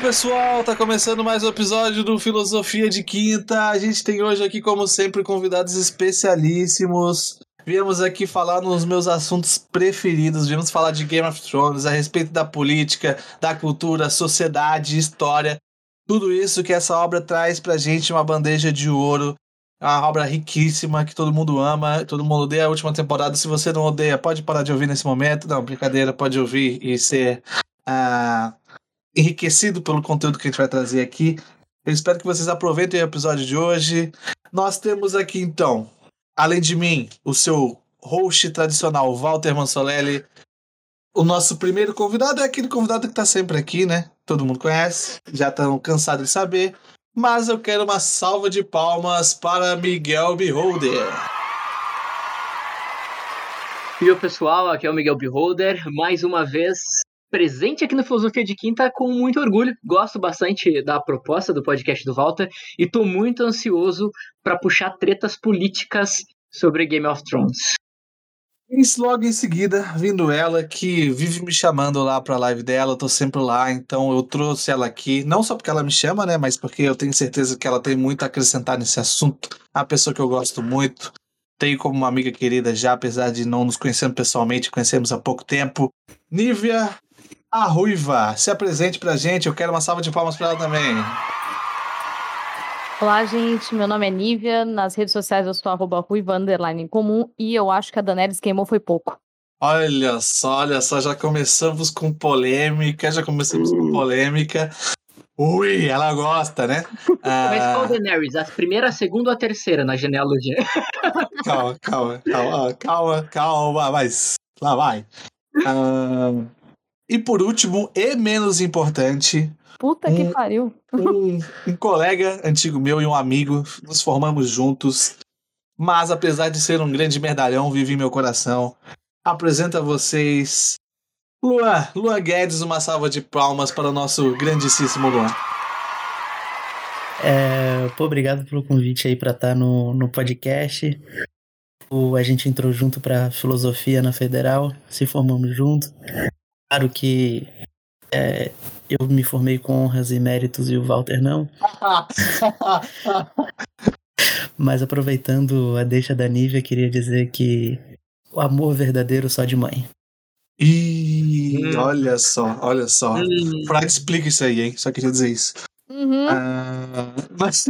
Pessoal, tá começando mais um episódio do Filosofia de Quinta. A gente tem hoje aqui, como sempre, convidados especialíssimos. Viemos aqui falar nos meus assuntos preferidos. Viemos falar de Game of Thrones, a respeito da política, da cultura, sociedade, história. Tudo isso que essa obra traz pra gente uma bandeja de ouro. É uma obra riquíssima que todo mundo ama, todo mundo odeia a última temporada. Se você não odeia, pode parar de ouvir nesse momento. Não, brincadeira, pode ouvir e ser. Uh, enriquecido pelo conteúdo que a gente vai trazer aqui. Eu espero que vocês aproveitem o episódio de hoje. Nós temos aqui, então, além de mim, o seu host tradicional, Walter Mansolelli. O nosso primeiro convidado é aquele convidado que está sempre aqui, né? Todo mundo conhece, já estão cansados de saber. Mas eu quero uma salva de palmas para Miguel Beholder. E o pessoal, aqui é o Miguel Beholder, mais uma vez presente aqui no Filosofia de Quinta com muito orgulho. Gosto bastante da proposta do podcast do Walter e estou muito ansioso para puxar tretas políticas sobre Game of Thrones. E logo em seguida, vindo ela, que vive me chamando lá pra live dela, eu tô sempre lá, então eu trouxe ela aqui, não só porque ela me chama, né, mas porque eu tenho certeza que ela tem muito a acrescentar nesse assunto. É uma pessoa que eu gosto muito, tenho como uma amiga querida já, apesar de não nos conhecermos pessoalmente, conhecemos há pouco tempo. Nívia a Ruiva, se apresente pra gente, eu quero uma salva de palmas pra ela também. Olá, gente, meu nome é Nívia, nas redes sociais eu sou arroba ruiva underline em comum e eu acho que a Daenerys queimou foi pouco. Olha só, olha só, já começamos com polêmica, já começamos com polêmica. Ui, ela gosta, né? Mas qual ah... Daenerys? A primeira, a segunda ou a terceira na genealogia? calma, calma, calma, calma, calma, mas lá vai. Uh, e por último, e menos importante. Puta um, que pariu. Um, um colega antigo meu e um amigo, nos formamos juntos. Mas apesar de ser um grande merdalhão, vive em meu coração. Apresento a vocês Luan, Luan Guedes, uma salva de palmas para o nosso grandíssimo Luan. É, pô, obrigado pelo convite aí para estar tá no, no podcast. O, a gente entrou junto para filosofia na Federal, se formamos junto. Claro que é, eu me formei com honras e méritos e o Walter não. Mas aproveitando a deixa da Nívia, queria dizer que o amor verdadeiro só de mãe. Ih, hum. olha só, olha só. Hum. Freud explica isso aí, hein? Só queria dizer isso. Uhum. Ah, mas,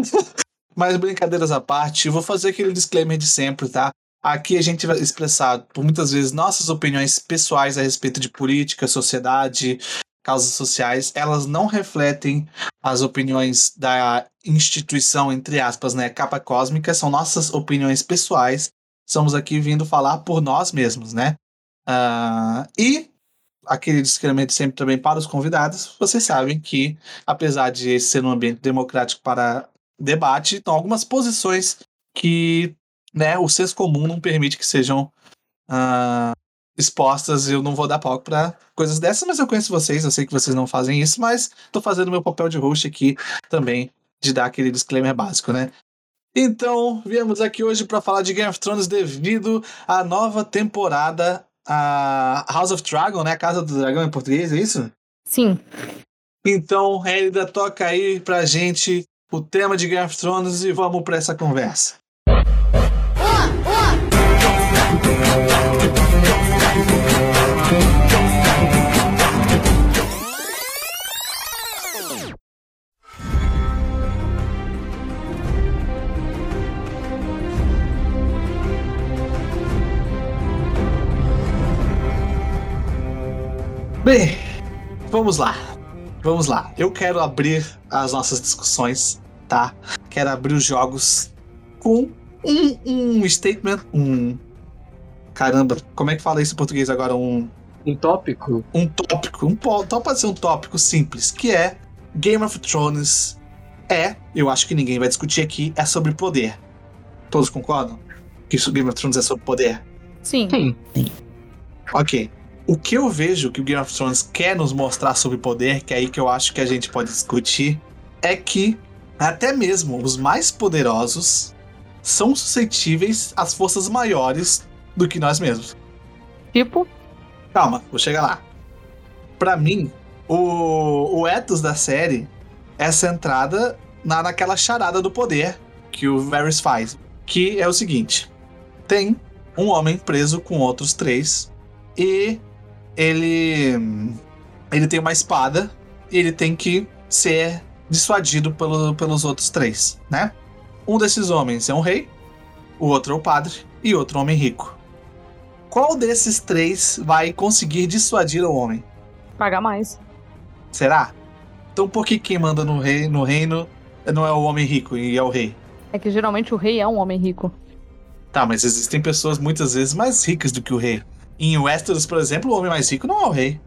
mas brincadeiras à parte, eu vou fazer aquele disclaimer de sempre, tá? Aqui a gente vai expressar, por muitas vezes, nossas opiniões pessoais a respeito de política, sociedade, causas sociais. Elas não refletem as opiniões da instituição, entre aspas, né? Capa cósmica, são nossas opiniões pessoais. Estamos aqui vindo falar por nós mesmos, né? Uh, e aquele disclaimer sempre também para os convidados, vocês sabem que, apesar de ser um ambiente democrático para debate, então algumas posições que né, o senso comum não permite que sejam uh, expostas. Eu não vou dar palco para coisas dessas, mas eu conheço vocês, eu sei que vocês não fazem isso, mas estou fazendo meu papel de host aqui também, de dar aquele disclaimer básico, né? Então, viemos aqui hoje para falar de Game of Thrones devido à nova temporada, a House of Dragon, né? Casa do Dragão em português, é isso? Sim. Então, Hélida, toca aí pra gente o tema de Game of Thrones e vamos para essa conversa. Bem, vamos lá. Vamos lá. Eu quero abrir as nossas discussões, tá? Quero abrir os jogos com um, um statement, um. Caramba, como é que fala isso em português agora? Um. Um tópico? Um tópico. Um, então pode ser um tópico simples, que é Game of Thrones é, eu acho que ninguém vai discutir aqui, é sobre poder. Todos concordam? Que isso Game of Thrones é sobre poder? Sim. Sim. Ok. O que eu vejo que o Game of Thrones quer nos mostrar sobre poder, que é aí que eu acho que a gente pode discutir, é que até mesmo os mais poderosos são suscetíveis às forças maiores do que nós mesmos. Tipo? Calma, vou chegar lá. Para mim, O, o ethos da série é centrada na, naquela charada do poder que o Varys faz. Que é o seguinte: tem um homem preso com outros três e ele ele tem uma espada e ele tem que ser dissuadido pelo, pelos outros três, né? Um desses homens é um rei, o outro é o padre e outro homem rico. Qual desses três vai conseguir dissuadir o homem? Pagar mais. Será? Então por que quem manda no, rei, no reino não é o homem rico e é o rei? É que geralmente o rei é um homem rico. Tá, mas existem pessoas muitas vezes mais ricas do que o rei. Em Westeros, por exemplo, o homem mais rico não é o rei.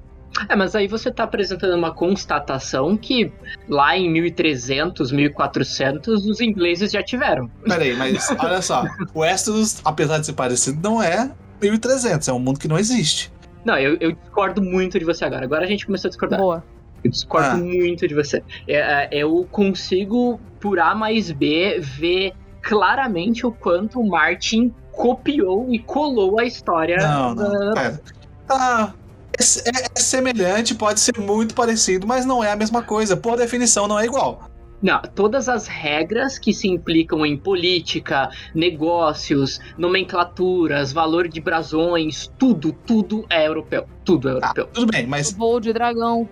É, mas aí você tá apresentando uma constatação que lá em 1300, 1400, os ingleses já tiveram. Peraí, mas olha só. O Westeros, apesar de ser parecido, não é 1300. É um mundo que não existe. Não, eu, eu discordo muito de você agora. Agora a gente começou a discordar. Boa. Eu discordo Ah. muito de você. É, é, eu consigo, por A mais B, ver claramente o quanto o Martin copiou e colou a história. Não, da- não. Pera. Tá. É, é- é semelhante, pode ser muito parecido, mas não é a mesma coisa. Por definição, não é igual. Não, todas as regras que se implicam em política, negócios, nomenclaturas, valor de brasões, tudo, tudo é europeu. Tudo é Tá, europeu. tudo bem, mas Voo de dragão.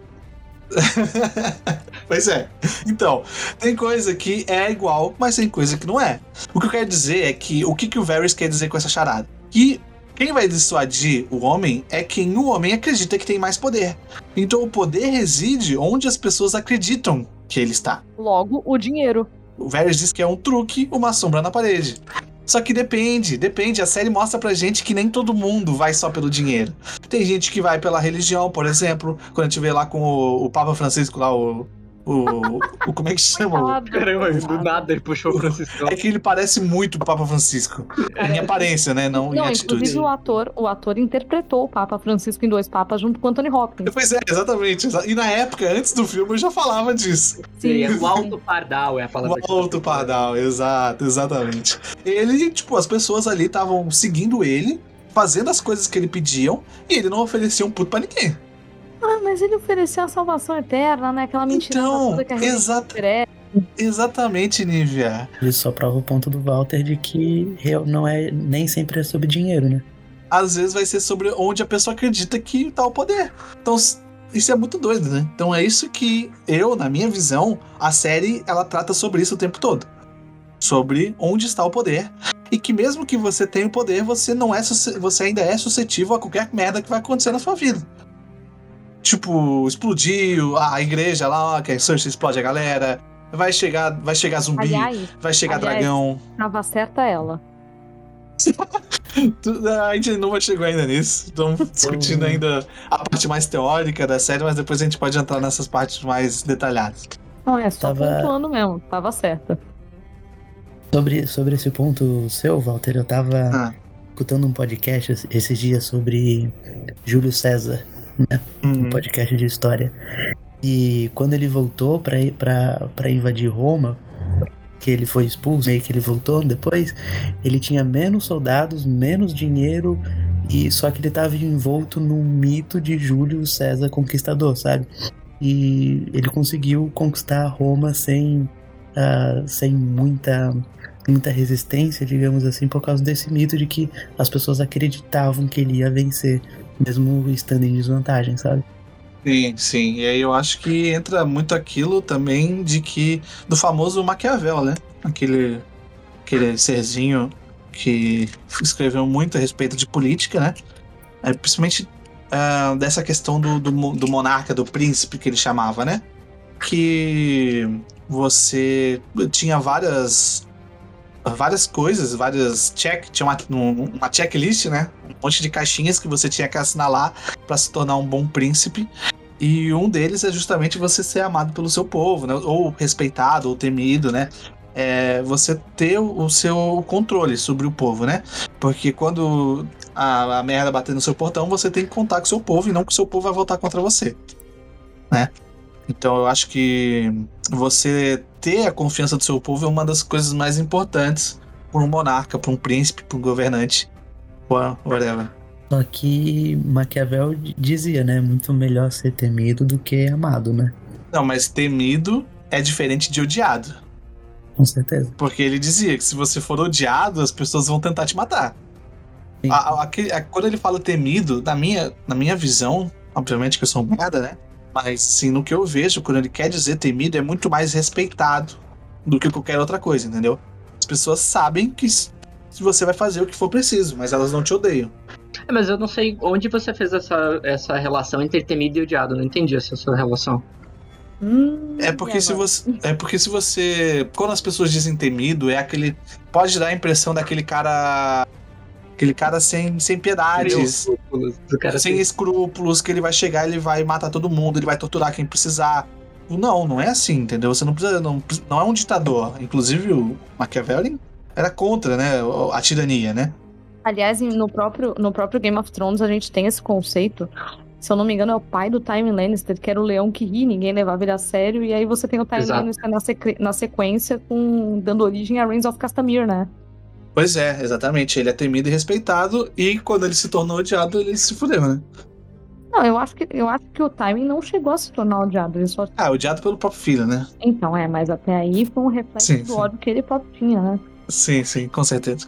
Pois é. Então, tem coisa que é igual, mas tem coisa que não é. O que eu quero dizer é que o que, que o Varys quer dizer com essa charada? Que quem vai dissuadir o homem é quem o homem acredita que tem mais poder. Então o poder reside onde as pessoas acreditam que ele está. Logo, o dinheiro. O Varys diz que é um truque, uma sombra na parede. Só que depende, depende. A série mostra pra gente que nem todo mundo vai só pelo dinheiro. Tem gente que vai pela religião, por exemplo. Quando a gente vê lá com o, o Papa Francisco lá, o. O, o- como é que chama? Caramba, do nada ele puxou o Francisco. É que ele parece muito o Papa Francisco. Em aparência, né? Não, em Não, atitude. inclusive o ator, o ator interpretou o Papa Francisco em Dois Papas junto com Anthony Hopkins. Pois é, exatamente. exa- E na época, antes do filme, eu já falava disso. Sim, é o alto pardal é a palavra. O Alto Pardal, exato, exatamente. Ele, tipo, as pessoas ali estavam seguindo ele, fazendo as coisas que ele pediam, e ele não oferecia um puto pra ninguém. Ah, mas ele ofereceu a salvação eterna, né? Aquela mentira Então, toda que a religião exata- oferece. Exatamente, Nívia. Isso só prova o ponto do Walter de que não é nem sempre é sobre dinheiro, né? Às vezes vai ser sobre onde a pessoa acredita que tá o poder. Então, isso é muito doido, né? Então é isso que eu, na minha visão, a série ela trata sobre isso o tempo todo. Sobre onde está o poder. E que mesmo que você tenha o poder, você não é você ainda é suscetível a qualquer merda que vai acontecer na sua vida. Tipo, explodiu a igreja lá, que a Cersei explode a galera. Vai chegar, vai chegar zumbi, Aliás, vai chegar aliás- dragão. tava certa ela. A gente não chegou ainda nisso. Estamos discutindo ainda a parte mais teórica da série, mas depois a gente pode entrar nessas partes mais detalhadas. Não, é só Tava- pontuando mesmo. Tava certa. Sobre, sobre esse ponto seu, Walter, eu tava Ah. escutando um podcast es- esses dias sobre Júlio César, um podcast de história. E quando ele voltou pra invadir Roma, que ele foi expulso, meio que ele voltou depois, ele tinha menos soldados, menos dinheiro, e só que ele tava envolto no mito de Júlio César Conquistador, sabe? E ele conseguiu conquistar Roma sem, ah, sem muita, muita resistência, digamos assim, por causa desse mito de que as pessoas acreditavam que ele ia vencer, mesmo estando em desvantagem, sabe? Sim, sim. E aí eu acho que entra muito aquilo também de que. do famoso Maquiavel, né? Aquele. aquele serzinho que escreveu muito a respeito de política, né? É, principalmente ah, dessa questão do, do, do monarca, do príncipe que ele chamava, né? Que você tinha várias várias coisas, várias check, tinha uma, um- uma checklist, né? Um monte de caixinhas que você tinha que assinalar para se tornar um bom príncipe. E um deles é justamente você ser amado pelo seu povo, né? Ou respeitado, ou temido, né? É você ter o o seu controle sobre o povo, né? Porque quando a, a merda bater no seu portão, você tem que contar com o seu povo e não que o seu povo vai voltar contra você, né? Então eu acho que você ter a confiança do seu povo é uma das coisas mais importantes para um monarca, para um príncipe, para um governante, whatever. Só que Maquiavel dizia, né? Muito melhor ser temido do que amado, né? Não, mas temido é diferente de odiado. Com certeza. Porque ele dizia que se você for odiado, as pessoas vão tentar te matar. A- a- a- quando ele fala temido, na minha, na minha visão, obviamente que eu sou um merda, né? Mas sim, no que eu vejo, quando ele quer dizer temido, é muito mais respeitado do que qualquer outra coisa, entendeu? As pessoas sabem que você vai fazer o que for preciso, mas elas não te odeiam. É, mas eu não sei onde você fez essa, essa relação entre temido e odiado. Não entendi essa sua relação. Hum, É porque se você. É porque se você. Quando as pessoas dizem temido, é aquele. Pode dar a impressão daquele cara. Aquele cara sem, sem piedades. Do cara sem escrúpulos, que ele vai chegar, ele vai matar todo mundo, ele vai torturar quem precisar. Não, não é assim, entendeu? Você não precisa. Não, não é um ditador. Inclusive, o Machiavelli era contra, né? A tirania, né? Aliás, no próprio, no próprio Game of Thrones a gente tem esse conceito. Se eu não me engano, é o pai do Tywin Lannister, que era o leão que ri, ninguém levava ele a sério. E aí você tem o Tywin Exato. Lannister na, sequ- na sequência, com, dando origem a Reigns of Castamere, né? Pois é, exatamente. Ele é temido e respeitado, e quando ele se tornou odiado, ele se fudeu, né? Não, eu acho que, eu acho que o Tywin não chegou a se tornar odiado. Ele só... Ah, odiado pelo próprio filho, né? Então, é, mas até aí foi um reflexo Sim, do sim. ódio que ele próprio tinha, né? Sim, sim, com certeza.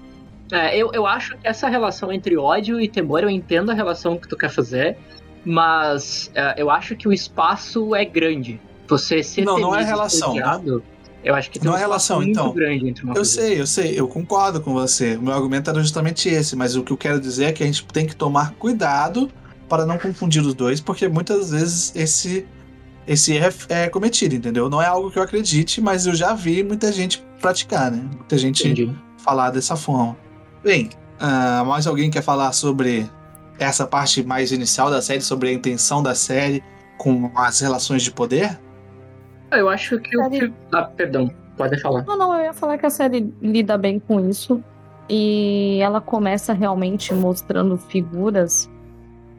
É, eu, eu acho que essa relação entre ódio e temor, eu entendo a relação que tu quer fazer, mas é, eu acho que o espaço é grande. Você ser Não, não é relação, odiado, eu acho que tem Não um é relação, muito então. grande entre uma Eu coisa. sei, eu sei, eu concordo com você. O meu argumento era justamente esse, mas o que eu quero dizer é que a gente tem que tomar cuidado para não confundir os dois, porque muitas vezes esse esse erro é, é cometido, entendeu? Não é algo que eu acredite, mas eu já vi muita gente praticar, né? Muita gente Entendi. falar dessa forma. Bem, ah, mais alguém quer falar sobre essa parte mais inicial da série, sobre a intenção da série com as relações de poder? Ah, Eu acho que o Série- que. Ah, perdão, pode falar. Não, não, eu ia falar que a série lida bem com isso. E ela começa realmente mostrando figuras.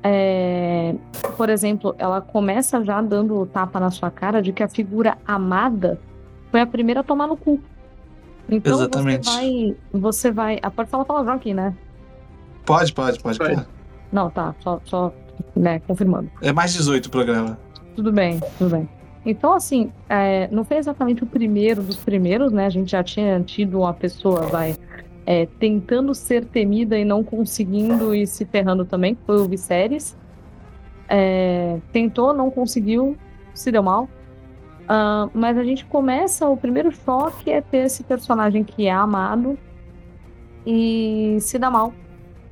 é, Por exemplo, ela começa já dando o tapa na sua cara de que a figura amada foi a primeira a tomar no cu. Então Exatamente. você vai. Você vai. Ah, pode falar palavrão aqui, né? Pode, pode, pode. Pode. Não, tá, só, só né, confirmando. É mais 18 o programa. Tudo bem, tudo bem. Então, assim, é, não foi exatamente o primeiro dos primeiros, né? A gente já tinha tido uma pessoa, vai, é, tentando ser temida e não conseguindo e se ferrando também, foi o Viserys. É, tentou, não conseguiu, se deu mal. Ah, mas a gente começa, o primeiro choque é ter esse personagem que é amado e se dá mal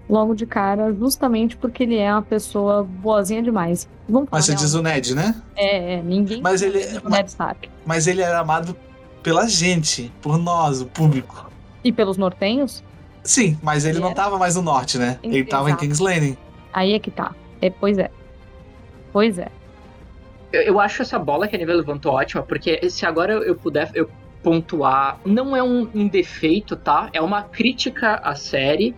logo de cara, justamente porque ele é uma pessoa boazinha demais. Vamos Mas você falar diz o Ned, né? É, é, ninguém Mas ele, o Ned Stark. mas ele era amado pela gente, por nós, o público. E pelos nortenhos, Sim, mas ele Ele não era- tava mais no norte, né? Ele tava em. King's Landing. aí é que tá. É, pois é. Pois é. Eu, eu acho essa bola que a nível levantou ótima, porque se agora eu, eu puder eu pontuar, não é um, um defeito, tá? É uma crítica à série,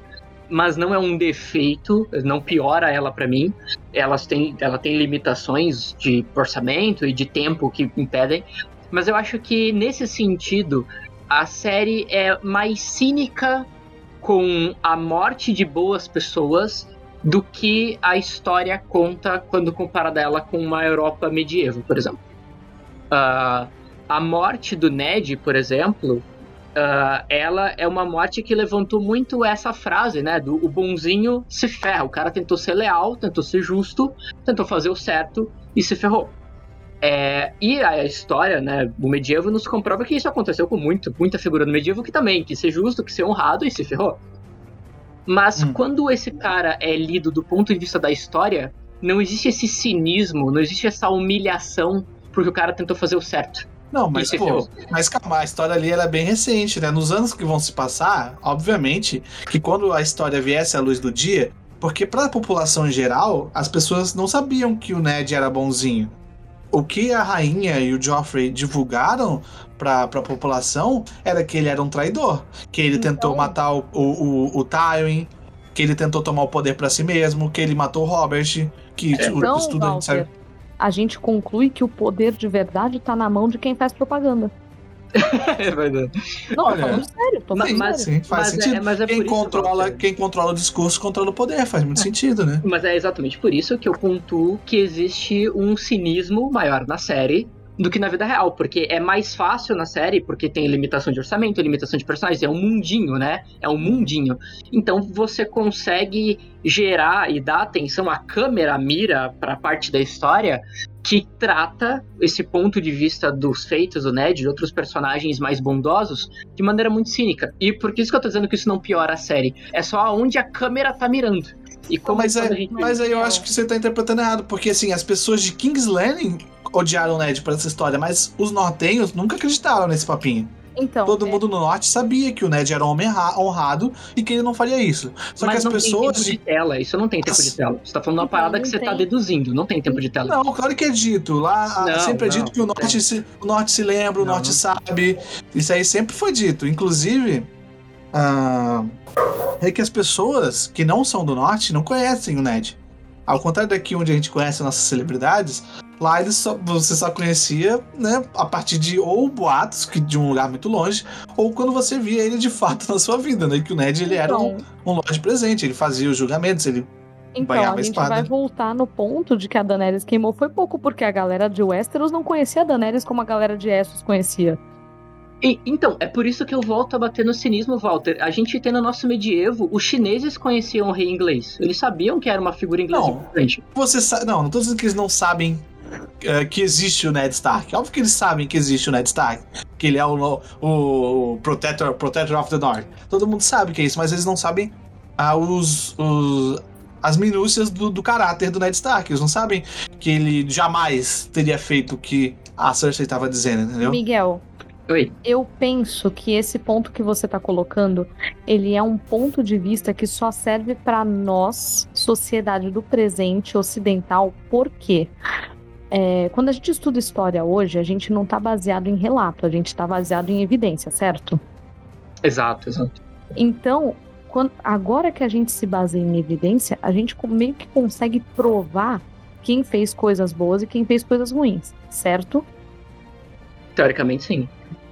mas não é um defeito, não piora ela pra mim. Elas têm, ela tem limitações de orçamento e de tempo que impedem, mas eu acho que nesse sentido a série é mais cínica com a morte de boas pessoas do que a história conta quando comparada ela com uma Europa medieval, por exemplo. Ah, a morte do Ned, por exemplo, ah, ela é uma morte que levantou muito essa frase, né? Do o bonzinho se ferra. O cara tentou ser leal, tentou ser justo, tentou fazer o certo e se ferrou. É, e a história, né, o medieval nos comprova que isso aconteceu com muito, muita figura do medieval que também quis ser justo, quis ser honrado e se ferrou. Mas Hum. quando esse cara é lido do ponto de vista da história, não existe esse cinismo, não existe essa humilhação porque o cara tentou fazer o certo. Não, mas se pô, mas calma, a história ali ela é bem recente, né? Nos anos que vão se passar, obviamente, que quando a história viesse à luz do dia, porque para a população em geral, as pessoas não sabiam que o Ned era bonzinho. O que a rainha e o Joffrey divulgaram para a população era que ele era um traidor, que ele Então- tentou matar o, o, o, o Tywin, que ele tentou tomar o poder para si mesmo, que ele matou o Robert, que o- Então, isso tudo a gente sabe. A gente conclui que o poder de verdade tá na mão de quem faz propaganda. é verdade. Não, Olha, tô falando sério, tô mas- falando mas- sério. Sim, faz Mas é- sentido. mas é quem, controla, Walter. quem controla o discurso controla o poder, faz muito sentido, né? Mas é exatamente por isso que eu pontuo que existe um cinismo maior na série do que na vida real, porque é mais fácil na série, porque tem limitação de orçamento, limitação de personagens, é um mundinho, né? É um mundinho. Então você consegue gerar e dar atenção, a câmera mira pra parte da história que trata esse ponto de vista dos feitos do Ned e de outros personagens mais bondosos de maneira muito cínica. E por que isso que eu tô dizendo que isso não piora a série? É só aonde a câmera tá mirando. E como Mas, é, a mas aí eu acho que você tá interpretando errado, porque assim, as pessoas de King's Landing odiaram o Ned por essa história, mas os nortenhos nunca acreditaram nesse papinho. Então, Todo é, mundo no norte sabia que o Ned era um homem honrado e que ele não faria isso. Só mas que as não tem pessoas tempo de tela, isso não tem tempo de tela. Você tá falando uma Então, parada não que você tá tem. deduzindo, não tem tempo de tela. Não, claro que é dito. Lá Não, sempre é não, dito que o norte, se, o norte se lembra, o Não, norte não. sabe. Isso aí sempre foi dito. Inclusive, ah, é que as pessoas que não são do norte não conhecem o Ned. Ao contrário daqui onde a gente conhece nossas celebridades, lá eles só, você só conhecia, né, a partir de ou boatos que de um lugar muito longe, ou quando você via ele de fato na sua vida, né? Que o Ned ele era um, então, um lorde presente, ele fazia os julgamentos, ele então banhava a a gente espada. vai voltar no ponto de que a Daenerys queimou foi pouco, porque a galera de Westeros não conhecia a Daenerys como a galera de Essos conhecia. E- então, é por isso que eu volto a bater no cinismo, Walter. A gente tem no nosso medievo, os chineses conheciam o rei inglês. Eles sabiam que era uma figura inglesa Não. importante. Você sabe. Não, não tô dizendo que eles não sabem eh, que existe o Ned Stark. Óbvio que eles sabem que existe o Ned Stark. Que ele é o, o, o Protector, Protector of the North. Todo mundo sabe que é isso, mas eles não sabem ah, os, os- as minúcias do, do caráter do Ned Stark. Eles não sabem que ele jamais teria feito o que a Cersei estava dizendo, entendeu? Miguel, Oi. eu penso que esse ponto que você tá colocando, ele é um ponto de vista que só serve para nós, sociedade do presente ocidental. Por quê? É, quando a gente estuda história hoje, a gente não tá baseado em relato, a gente tá baseado em evidência, certo? Exato, exato. Então, quando- agora que a gente se baseia em evidência, a gente meio que consegue provar quem fez coisas boas e quem fez coisas ruins, certo? Teoricamente, sim.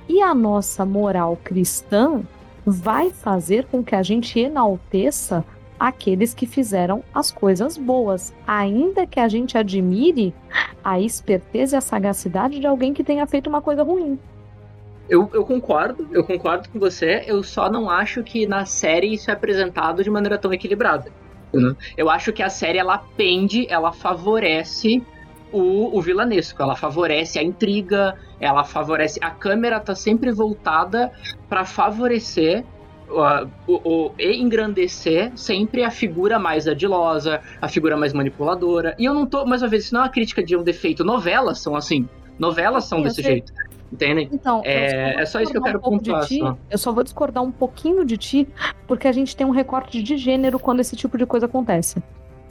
E a nossa moral cristã vai fazer com que a gente enalteça aqueles que fizeram as coisas boas, ainda que a gente admire a esperteza e a sagacidade de alguém que tenha feito uma coisa ruim. Eu, eu concordo, eu concordo com você. Eu só não acho que na série isso é apresentado de maneira tão equilibrada. né? Eu acho que a série ela pende, ela favorece o, o vilanesco, ela favorece a intriga, ela favorece. A câmera tá sempre voltada para favorecer uh, o, o- engrandecer sempre a figura mais ardilosa, a figura mais manipuladora. E eu não tô, mais uma vez, isso não é uma crítica de um defeito. Novelas são assim. Novelas são Sim, desse jeito. Entendem? Então, É- vou é só isso que eu quero um pontuar, ti. só. Eu só vou discordar um pouquinho de ti, porque a gente tem um recorte de gênero quando esse tipo de coisa acontece.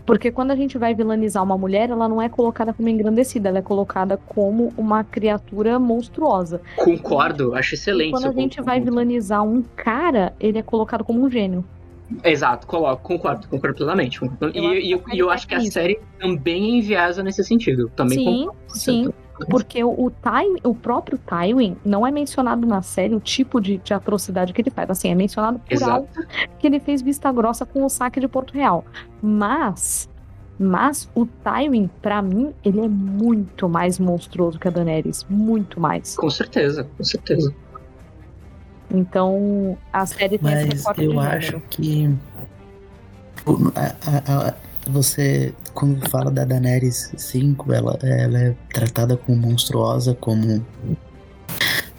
Porque quando a gente vai vilanizar uma mulher, ela não é colocada como engrandecida, ela é colocada como uma criatura monstruosa. Concordo, acho E excelente. quando seu a gente vai vilanizar um cara, ele é colocado como um gênio. Exato, coloco, concordo, concordo plenamente. E acho e- e série eu faz acho que a série também enviesa nesse sentido. Também sim, concordo. sim. Porque o, o, Ty- o próprio Tywin não é mencionado na série o tipo de, de atrocidade que ele faz. Assim, é mencionado por Exato. alto que ele fez vista grossa com o saque de Porto Real. Mas, mas o Tywin, pra mim, ele é muito mais monstruoso que a Daenerys. Muito mais. Com certeza, com certeza. Então, a série tem esse Mas recorte de eu acho que a- a- você, quando fala da Daenerys 5, ela, ela é tratada como monstruosa, como.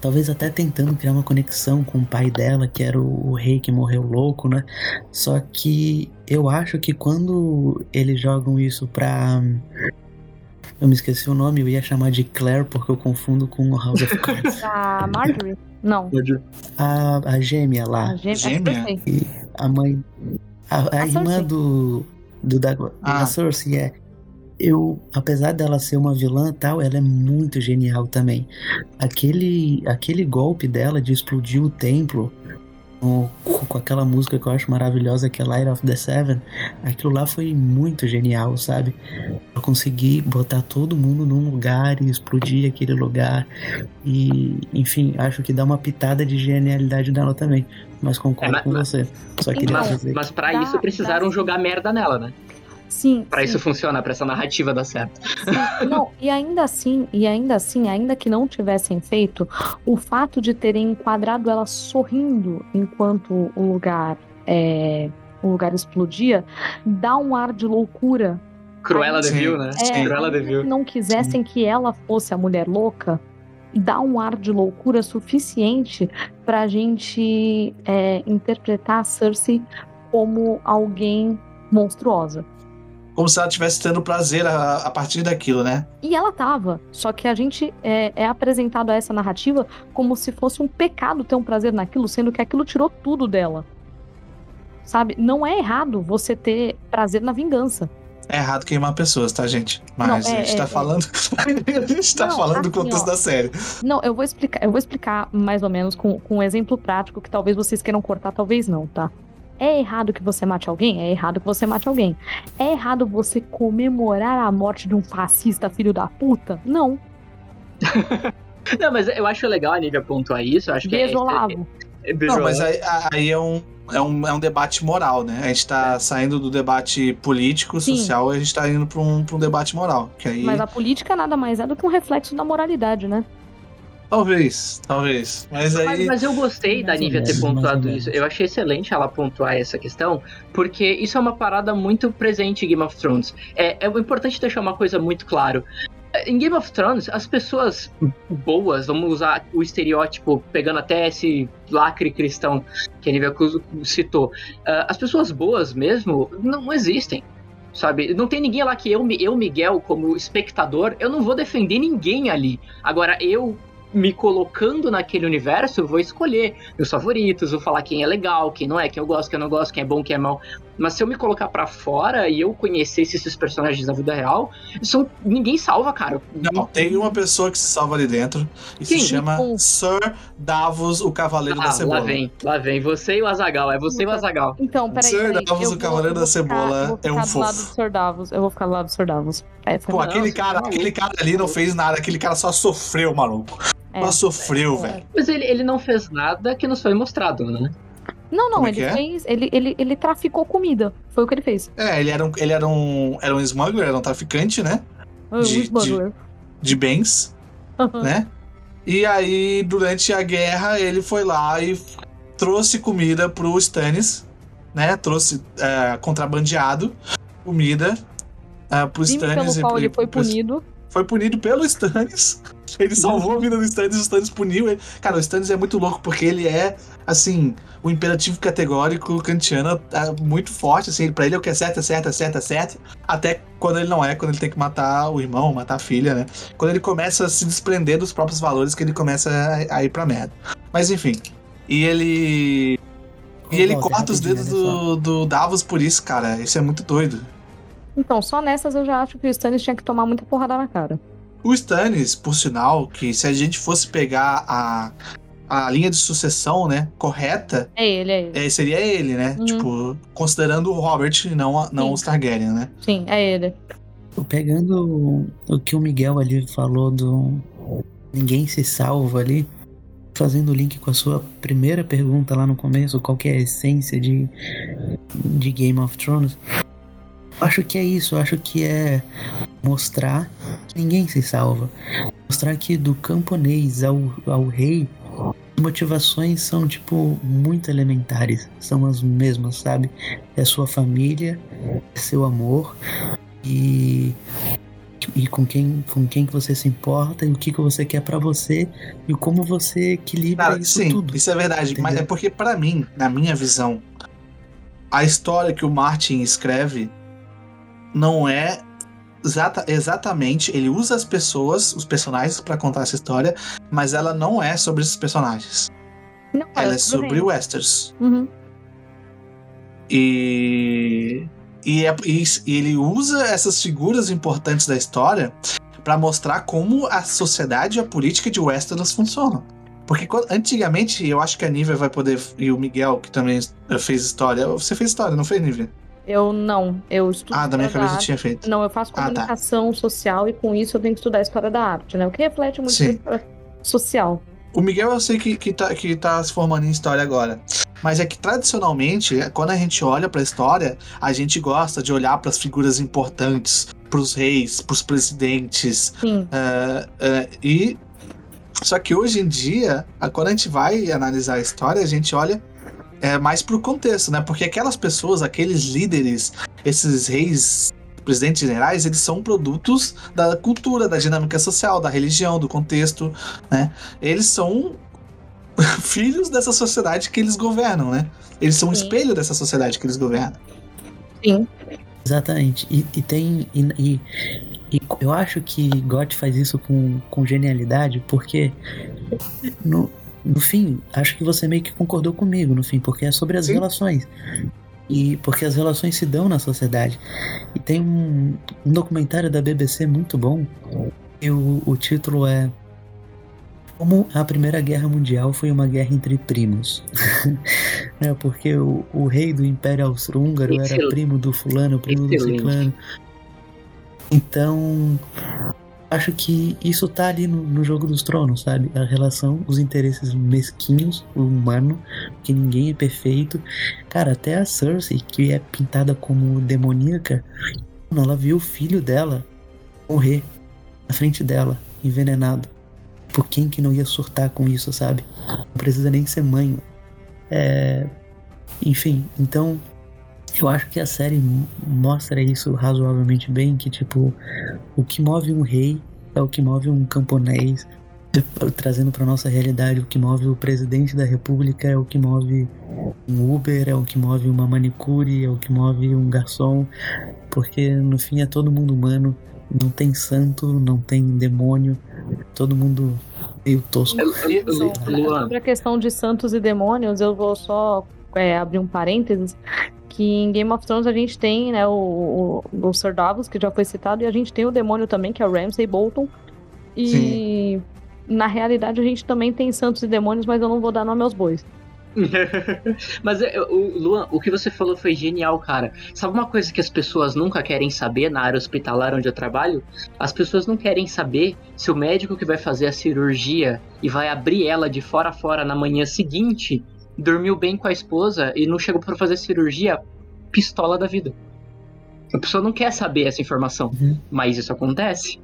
Talvez até tentando criar uma conexão com o pai dela, que era o, o rei que morreu louco, né? Só que eu acho que quando eles jogam isso pra. Eu me esqueci o nome, eu ia chamar de Claire porque eu confundo com House of Cards. A Marjorie? Não. a, a gêmea lá. A gêmea. Gêmea? eu sei. E a mãe. A, a A irmã Cersei. do. Do da, Ah. Cersei é. Eu, apesar dela ser uma vilã e tal, ela é muito genial também. Aquele, aquele golpe dela de explodir o templo com, com aquela música que eu acho maravilhosa, que é Light of the Seven, aquilo lá foi muito genial, sabe? Eu consegui botar todo mundo num lugar e explodir aquele lugar. E, enfim, acho que dá uma pitada de genialidade nela também. Mas concordo É, mas- com você. Só queria Mas, dizer. mas pra isso precisaram jogar merda nela, né? Sim. Pra sim. isso funcionar, pra essa narrativa dar certo. Não, e ainda assim, e ainda assim, ainda que não tivessem feito, o fato de terem enquadrado ela sorrindo enquanto o lugar é, o lugar explodia, dá um ar de loucura. Cruella Sim. de Vil, né? É, Cruella de ainda Vil. que não quisessem que ela fosse a mulher louca, dá um ar de loucura suficiente pra gente é, interpretar a Cersei como alguém monstruosa. Como se ela estivesse tendo prazer a, a partir daquilo, né? E ela tava. Só que a gente é, é apresentado a essa narrativa como se fosse um pecado ter um prazer naquilo, sendo que aquilo tirou tudo dela. Sabe? Não é errado você ter prazer na vingança. É errado queimar pessoas, tá, gente? Mas Não, é- a gente é- tá é. falando. a gente tá Não, falando do assim, contexto ó. da série. Não, eu vou explicar, eu vou explicar mais ou menos com, com um exemplo prático que talvez vocês queiram cortar, talvez não, tá? É errado que você mate alguém? É errado que você mate alguém. É errado você comemorar a morte de um fascista filho da puta? Não. Não, mas eu acho legal a Nívia pontuar isso. Eu acho que é- Beijo, Olavo. é, é, beijo, Não, mas aí, aí é, um, é, um, é um debate moral, né? A gente tá saindo do debate político, Sim. social, e a gente tá indo pra um, pra um debate moral. Que aí. Mas a política nada mais é do que um reflexo da moralidade, né? Talvez, talvez. Mas aí. Mas, mas eu gostei da Nívia ter pontuado isso. Eu achei excelente ela pontuar essa questão, porque isso é uma parada muito presente em Game of Thrones. É, é importante deixar uma coisa muito claro. Em Game of Thrones, as pessoas boas, vamos usar o estereótipo, pegando até esse lacre cristão que a Cruz citou, ah, as pessoas boas mesmo não existem. Sabe? Não tem ninguém lá que eu, eu, Miguel, como espectador, eu não vou defender ninguém ali. Agora, eu me colocando naquele universo, eu vou escolher meus favoritos, vou falar quem é legal, quem não é, quem eu gosto, quem eu não gosto, quem é bom, quem é mal. Mas se eu me colocar pra fora e eu conhecesse esses personagens da vida real, são... ninguém salva, cara. Não, tem uma pessoa que se salva ali dentro e Quem? se chama Um. Sir Davos, o Cavaleiro da Ah, Cebola. lá vem, lá vem. Você e o Azagal, é você e o Azagal. Então, peraí. Sir peraí. Davos, eu o vou- Cavaleiro da vou ficar- Cebola, eu vou é um ficar do lado fofo. do Sr. Davos. Eu vou ficar do lado do Sr. Davos. Essa é Pô, aquele Não, cara, não. aquele cara ali não fez nada, aquele cara só sofreu, maluco. É. Só sofreu, É. velho. Mas ele, ele não fez nada que nos foi mostrado, né? Não, não, Como é ele é? fez. Ele, ele, ele traficou comida. Foi o que ele fez. É, ele era um, ele era um, era um smuggler, era um traficante, né? Ah, De- um smuggler. De bens, né? E aí, durante a guerra, ele foi lá e trouxe comida pro Stannis, né? Trouxe é, contrabandeado comida é, pro Crime Stannis. pelo qual e- ele foi pro- punido. foi punido pelo Stannis. Ele salvou a vida do Stannis, o Stannis puniu ele. Cara, o Stannis é muito louco porque ele é, assim, o imperativo categórico kantiano é muito forte, assim, pra ele é o que é certo, é certo, é certo, é certo. Até quando ele não é, quando ele tem que matar o irmão, matar a filha, né? Quando ele começa a se desprender dos próprios valores que ele começa a, a ir pra merda. Mas enfim. E ele. E ele corta os dedos só. do, do Davos por isso, cara. Isso é muito doido. Então, só nessas eu já acho que o Stannis tinha que tomar muita porrada na cara. O Stannis, por sinal, que se a gente fosse pegar a, a linha de sucessão, né, correta, É ele, é ele. é, seria ele, né? Uhum. Tipo, considerando o Robert e não, a- não Sim. os Targaryen, né? Sim, é ele. Pegando o- o que o Miguel ali falou do ninguém se salva ali, fazendo o link com a sua primeira pergunta lá no começo, qual que é a essência de, de Game of Thrones, acho que é isso, acho que é mostrar que ninguém se salva. Mostrar que do camponês ao, ao rei, motivações são, tipo, muito elementares. São as mesmas, sabe? É sua família, é seu amor e e com quem com quem que você se importa e o que que você quer pra você e como você equilibra Cara, isso sim, tudo. isso é verdade. Mas Entendeu? é porque, pra mim, na minha visão, a história que o Martin escreve não é exata, exatamente. Ele usa as pessoas, os personagens, pra contar essa história, mas ela não é sobre esses personagens. Não, Ela é tudo sobre bem. o Westeros. Uhum. E, e, é- e- e ele usa essas figuras importantes da história pra mostrar como a sociedade e a política de Westeros funcionam. Porque antigamente, eu acho que a Nívia vai poder. E o Miguel, que também fez história. Você fez história, não fez, Nívia? Eu não, eu estudo Ah, da minha cabeça eu arte. tinha feito. Não, eu faço Ah, tá. comunicação social e com isso eu tenho que estudar a história da arte, né? O que reflete muito Sim. a história social. O Miguel eu sei que, que, tá, que tá se formando em história agora. Mas é que tradicionalmente, quando a gente olha pra história, a gente gosta de olhar pras figuras importantes, pros reis, pros presidentes. Sim, é, é, e. Só que hoje em dia, a- quando a gente vai analisar a história, a gente olha é, mais pro contexto, né? Porque aquelas pessoas, aqueles líderes, esses reis, presidentes generais, eles são produtos da cultura, da dinâmica social, da religião, do contexto, né? Eles são filhos dessa sociedade que eles governam, né? Eles são um espelho dessa sociedade que eles governam. sim. Exatamente. E, e tem. E, e- e eu acho que Gott faz isso com, com genialidade, porque no, no fim, acho que você meio que concordou comigo no fim, porque é sobre as Sim. relações. E porque as relações se dão na sociedade. E tem um, um documentário da BBC muito bom. E o, o título é Como a Primeira Guerra Mundial foi uma guerra entre primos. é, porque o, o rei do Império Austro-Húngaro era primo do fulano, primo do Excelente. ciclano. Então, acho que isso tá ali no, no jogo dos tronos, sabe? A relação, os interesses mesquinhos, o humano, que ninguém é perfeito. Cara, até a Cersei, que é pintada como demoníaca, ela viu o filho dela morrer na frente dela, envenenado. Por quem que não ia surtar com isso, sabe? Não precisa nem ser mãe. É... Enfim, então eu acho que a série mostra isso razoavelmente bem, que tipo, o que move um rei é o que move um camponês, trazendo para nossa realidade, o que move o presidente da república é o que move um Uber, é o que move uma manicure, é o que move um garçom, porque no fim é todo mundo humano, não tem santo, não tem demônio, todo mundo meio tosco. Sobre a questão de santos e demônios, eu vou só é, abrir um parênteses. Que em Game of Thrones a gente tem né, o, o, o Sir Davos, que já foi citado, e a gente tem o demônio também, que é o Ramsay Bolton. E na realidade a gente também tem santos e demônios, mas eu não vou dar nome aos bois. Mas é, o Luan, o que você falou foi genial, cara. Sabe uma coisa que as pessoas nunca querem saber na área hospitalar onde eu trabalho? As pessoas não querem saber se o médico que vai fazer a cirurgia e vai abrir ela de fora a fora na manhã seguinte dormiu bem com a esposa e não chegou pra fazer cirurgia pistola da vida. A pessoa não quer saber essa informação, Uhum. mas isso acontece.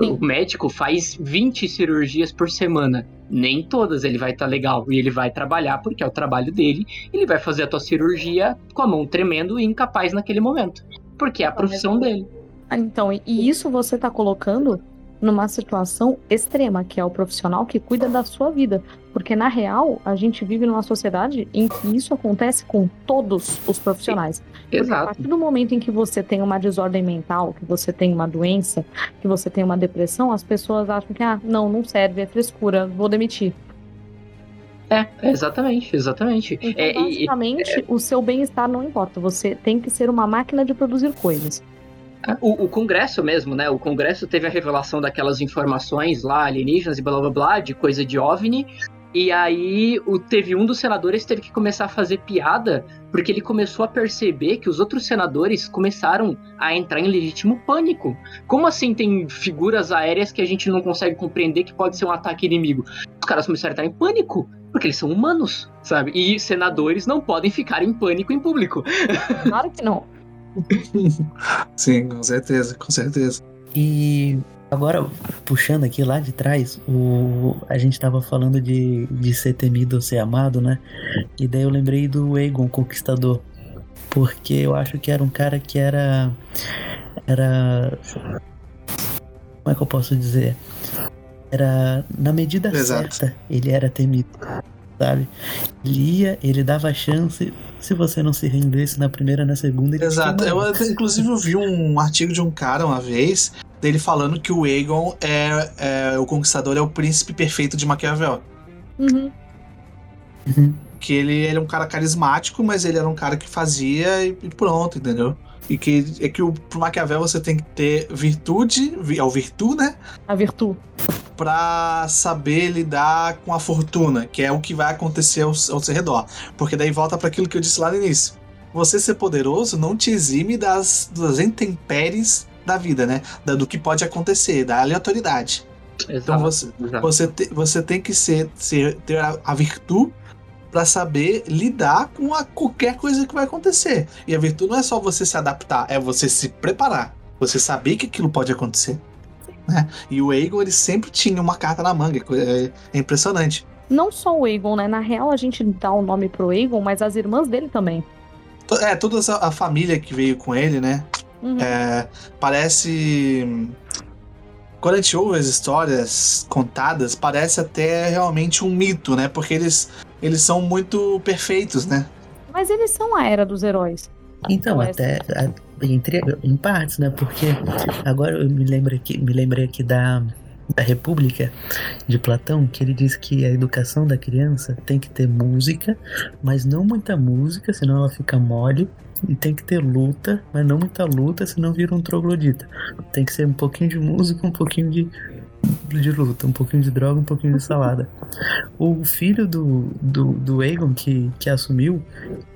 Sim. O médico faz 20 cirurgias por semana. Nem todas ele vai estar legal. E ele vai trabalhar porque é o trabalho dele. Ele vai fazer a tua cirurgia com a mão tremendo e incapaz naquele momento. Porque é a profissão dele. Ah, Então, e- e isso você está colocando numa situação extrema, que é o profissional que cuida da sua vida. Porque, na real, a gente vive numa sociedade em que isso acontece com todos os profissionais. Porque a Exato. partir do momento em que você tem uma desordem mental, que você tem uma doença, que você tem uma depressão, as pessoas acham que, ah, não, não serve, é frescura, vou demitir. É, exatamente, exatamente. Então, É, basicamente, o seu bem-estar não importa. Você tem que ser uma máquina de produzir coisas. O, o Congresso mesmo, né? O Congresso teve a revelação daquelas informações lá, alienígenas e blá blá blá, de coisa de OVNI. E aí o, teve um dos senadores teve que começar a fazer piada, porque ele começou a perceber que os outros senadores começaram a entrar em legítimo pânico. Como assim tem figuras aéreas que a gente não consegue compreender que pode ser um ataque inimigo? Os caras começaram a entrar em pânico, porque eles são humanos, sabe? E senadores não podem ficar em pânico em público. Claro que não. Sim, com certeza, com certeza. E agora, puxando aqui lá de trás, o, a gente tava falando de, de ser temido ou ser amado, né? E daí eu lembrei do Aegon Conquistador. Porque eu acho que era um cara que era. Era. Como é que eu posso dizer? Era na medida Exato. certa, ele era temido, sabe? Ele ia, ele dava chance. Se você não se rendesse na primeira, na segunda, ele Exato. Eu, inclusive, eu vi um artigo de um cara uma vez, dele falando que o Aegon é, é o conquistador, é o príncipe perfeito de Maquiavel. Uhum. Uhum. Que ele, ele é um cara carismático, mas ele era um cara que fazia e, e pronto, entendeu? E que é que o, pro Maquiavel você tem que ter virtude, vi- é o virtu, né? A virtude. para saber lidar com a fortuna, que é o que vai acontecer ao, ao seu redor. Porque daí volta para aquilo que eu disse lá no início. Você ser poderoso não te exime das, das intempéries da vida, né? Da, do que pode acontecer, da aleatoriedade. Exato, então você, você, te, você tem que ser, ser ter a, a virtude para saber lidar com a, qualquer coisa que vai acontecer. E a virtude não é só você se adaptar, é você se preparar. Você saber que aquilo pode acontecer. Né? E o Aegon, ele sempre tinha uma carta na manga. É, é impressionante. Não só o Aegon, né? Na real, a gente dá o nome pro Aegon, mas as irmãs dele também. É, toda a família que veio com ele, né? Uhum. É, parece. Quando a gente ouve as histórias contadas, parece até realmente um mito, né? Porque eles, eles são muito perfeitos, né? Mas eles são a era dos heróis. Então, até entre, em partes, né? Porque agora eu me lembro aqui, me lembrei aqui da, da República de Platão, que ele diz que a educação da criança tem que ter música, mas não muita música, senão ela fica mole. E tem que ter luta, mas não muita luta, senão vira um troglodita. Tem que ser um pouquinho de música, um pouquinho de de luta, um pouquinho de droga, um pouquinho de salada. O filho do, do, do Aegon que, que assumiu,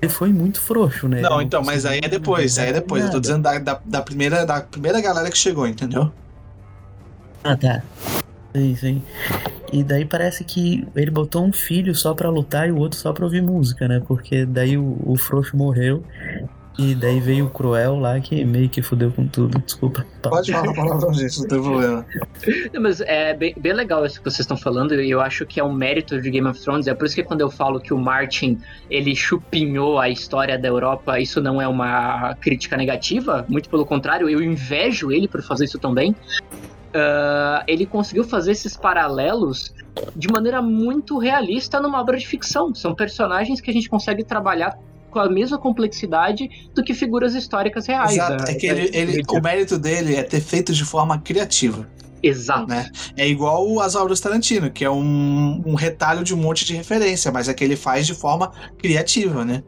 ele foi muito frouxo, né? Não, então, mas aí é depois, aí é depois. Eu tô dizendo da, da, da, primeira, da primeira galera que chegou, entendeu? Ah, tá. Sim, sim. E daí parece que ele botou um filho só pra lutar e o outro só pra ouvir música, né? Porque daí o, o frouxo morreu e daí veio o Cruel lá que meio que fudeu com tudo. Desculpa. Pode falar palavrão, gente, não tem problema. Não, mas é bem, bem legal isso que vocês estão falando e eu acho que é um mérito de Game of Thrones. É por isso que quando eu falo que o Martin ele chupinhou a história da Europa, isso não é uma crítica negativa. Muito pelo contrário, eu invejo ele por fazer isso também. Uh, ele conseguiu fazer esses paralelos de maneira muito realista numa obra de ficção. São personagens que a gente consegue trabalhar com a mesma complexidade do que figuras históricas reais. Exato. Né? é que ele, ele, o mérito dele é ter feito de forma criativa. Exato. Né? É igual as obras Tarantino, que é um, um retalho de um monte de referência, mas é que ele faz de forma criativa, né?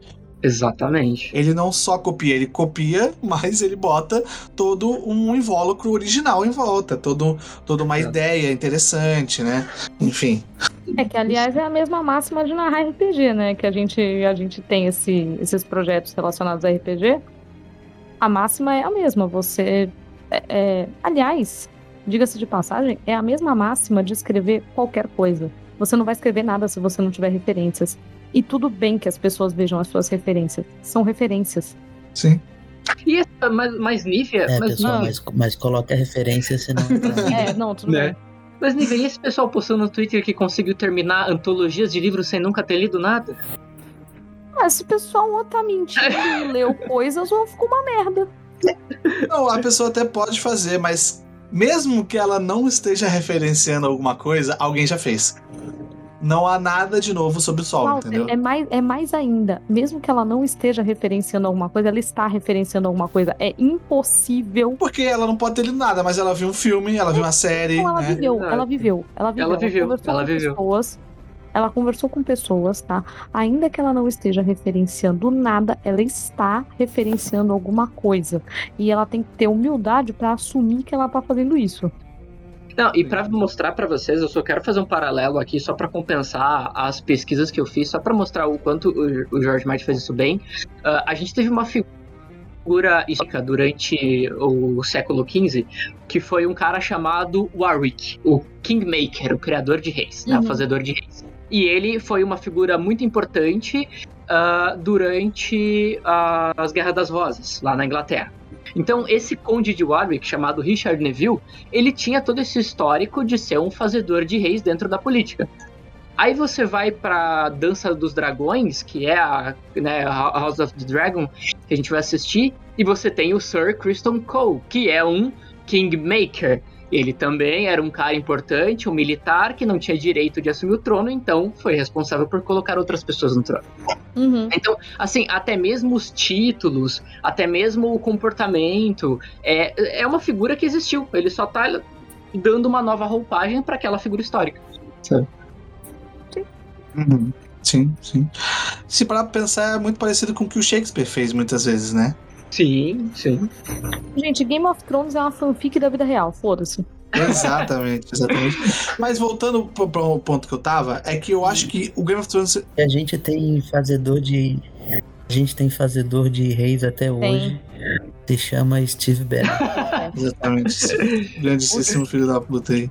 Exatamente. Ele não só copia, ele copia, mas ele bota todo um invólucro original em volta, todo, toda uma ideia interessante, né? Enfim. É que, aliás, é a mesma máxima de narrar RPG, né? Que a gente, a gente tem esse, esses projetos relacionados a RPG. A máxima é a mesma. Você. É, é, aliás, diga-se de passagem, é a mesma máxima de escrever qualquer coisa. Você não vai escrever nada se você não tiver referências. E tudo bem que as pessoas vejam as suas referências. São referências. Sim. E essa, mas, mas Nívia. É, mas, pessoal, mas, mas coloca a referência, senão. é, não, tudo né? bem. Mas, Nívia, e esse pessoal postando no Twitter que conseguiu terminar antologias de livros sem nunca ter lido nada? Ah, esse pessoal ou tá mentindo e leu coisas ou ficou uma merda. Não, a pessoa até pode fazer, mas mesmo que ela não esteja referenciando alguma coisa, alguém já fez não há nada de novo sobre o sol, entendeu? É mais, é mais ainda. Mesmo que ela não esteja referenciando alguma coisa, ela está referenciando alguma coisa. É impossível. Porque ela não pode ter lido nada, mas ela viu um filme, ela viu uma série. Não, ela, né? viveu, ela viveu, ela viveu. Ela viveu. Ela, ela viveu. Pessoas, ela conversou com pessoas, tá? Ainda que ela não esteja referenciando nada, ela está referenciando alguma coisa. E ela tem que ter humildade para assumir que ela tá fazendo isso. Não, e para mostrar para vocês, eu só quero fazer um paralelo aqui só para compensar as pesquisas que eu fiz, só para mostrar o quanto o, George Martin fez isso bem. Uh, a gente teve uma figura histórica durante o século XV, que foi um cara chamado Warwick, o Kingmaker, o criador de reis, uhum. né, o fazedor de reis. E ele foi uma figura muito importante uh, durante uh, as Guerras das Rosas, lá na Inglaterra. Então, esse conde de Warwick, chamado Richard Neville, ele tinha todo esse histórico de ser um fazedor de reis dentro da política. Aí você vai pra Dança dos Dragões, que é a, né, House of the Dragon, que a gente vai assistir, e você tem o Sir Criston Cole, que é um Kingmaker. Ele também era um cara importante, um militar que não tinha direito de assumir o trono, então foi responsável por colocar outras pessoas no trono. Uhum. Então, assim, até mesmo os títulos, até mesmo o comportamento, é, é uma figura que existiu. Ele só tá dando uma nova roupagem para aquela figura histórica. Sim. Sim. Uhum. Sim, sim. Se para pensar, é muito parecido com o que o Shakespeare fez muitas vezes, né? Sim, sim. Gente, Game of Thrones é uma fanfic da vida real, foda-se. Exatamente, exatamente. Mas voltando para o ponto que eu tava, é que eu acho que o Game of Thrones. A gente tem fazedor de. A gente tem fazedor de reis até hoje. Se chama Steve Bannon. Exatamente. Grandíssimo filho da puta aí.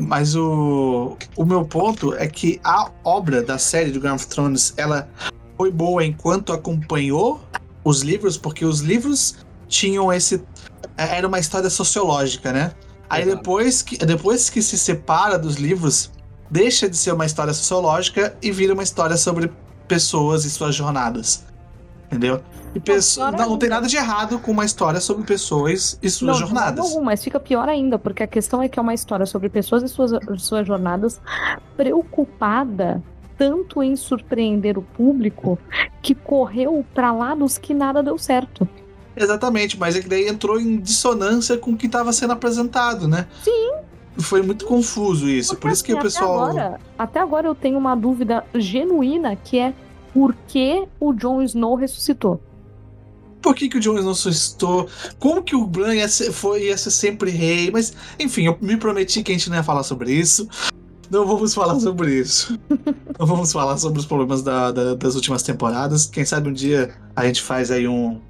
Mas o, o meu ponto é que a obra da série do Game of Thrones, ela foi boa enquanto acompanhou os livros, porque os livros tinham esse. Era uma história sociológica, né? Aí depois que, depois que se separa dos livros, deixa de ser uma história sociológica e vira uma história sobre pessoas e suas jornadas. Entendeu? E não, não, tem nada de errado com uma história sobre pessoas e suas não, jornadas. Não, mas fica pior ainda, porque a questão é que é uma história sobre pessoas e suas, suas jornadas preocupada tanto em surpreender o público que correu para lados que nada deu certo. Exatamente, mas é que daí entrou em dissonância com o que estava sendo apresentado, né? Sim. Foi muito confuso isso, Porque, por isso que assim, o pessoal. Até agora, até agora eu tenho uma dúvida genuína que é por que o Jon Snow ressuscitou? Por que, que o Jon Snow ressuscitou? Como que o Bran ia ser, foi, ia ser sempre rei? Mas, enfim, eu me prometi que a gente não ia falar sobre isso. Não vamos falar sobre isso. não vamos falar sobre os problemas da, da, das últimas temporadas. Quem sabe um dia a gente faz aí um,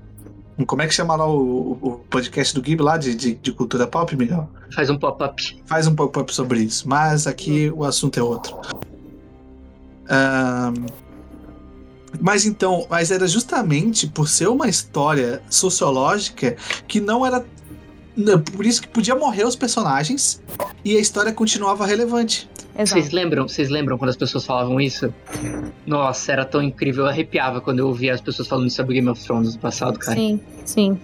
como é que chama lá o, o podcast do Gib lá de, de, de, cultura pop, Miguel? Faz um pop-up. Faz um pop-up sobre isso. Mas aqui o assunto é outro. Um, mas então, mas era justamente por ser uma história sociológica que não era. Por isso que podia morrer os personagens e a história continuava relevante. Vocês lembram, vocês lembram quando as pessoas falavam isso? Nossa, era tão incrível, eu arrepiava quando eu ouvia as pessoas falando sobre Game of Thrones no passado, cara. Sim, sim.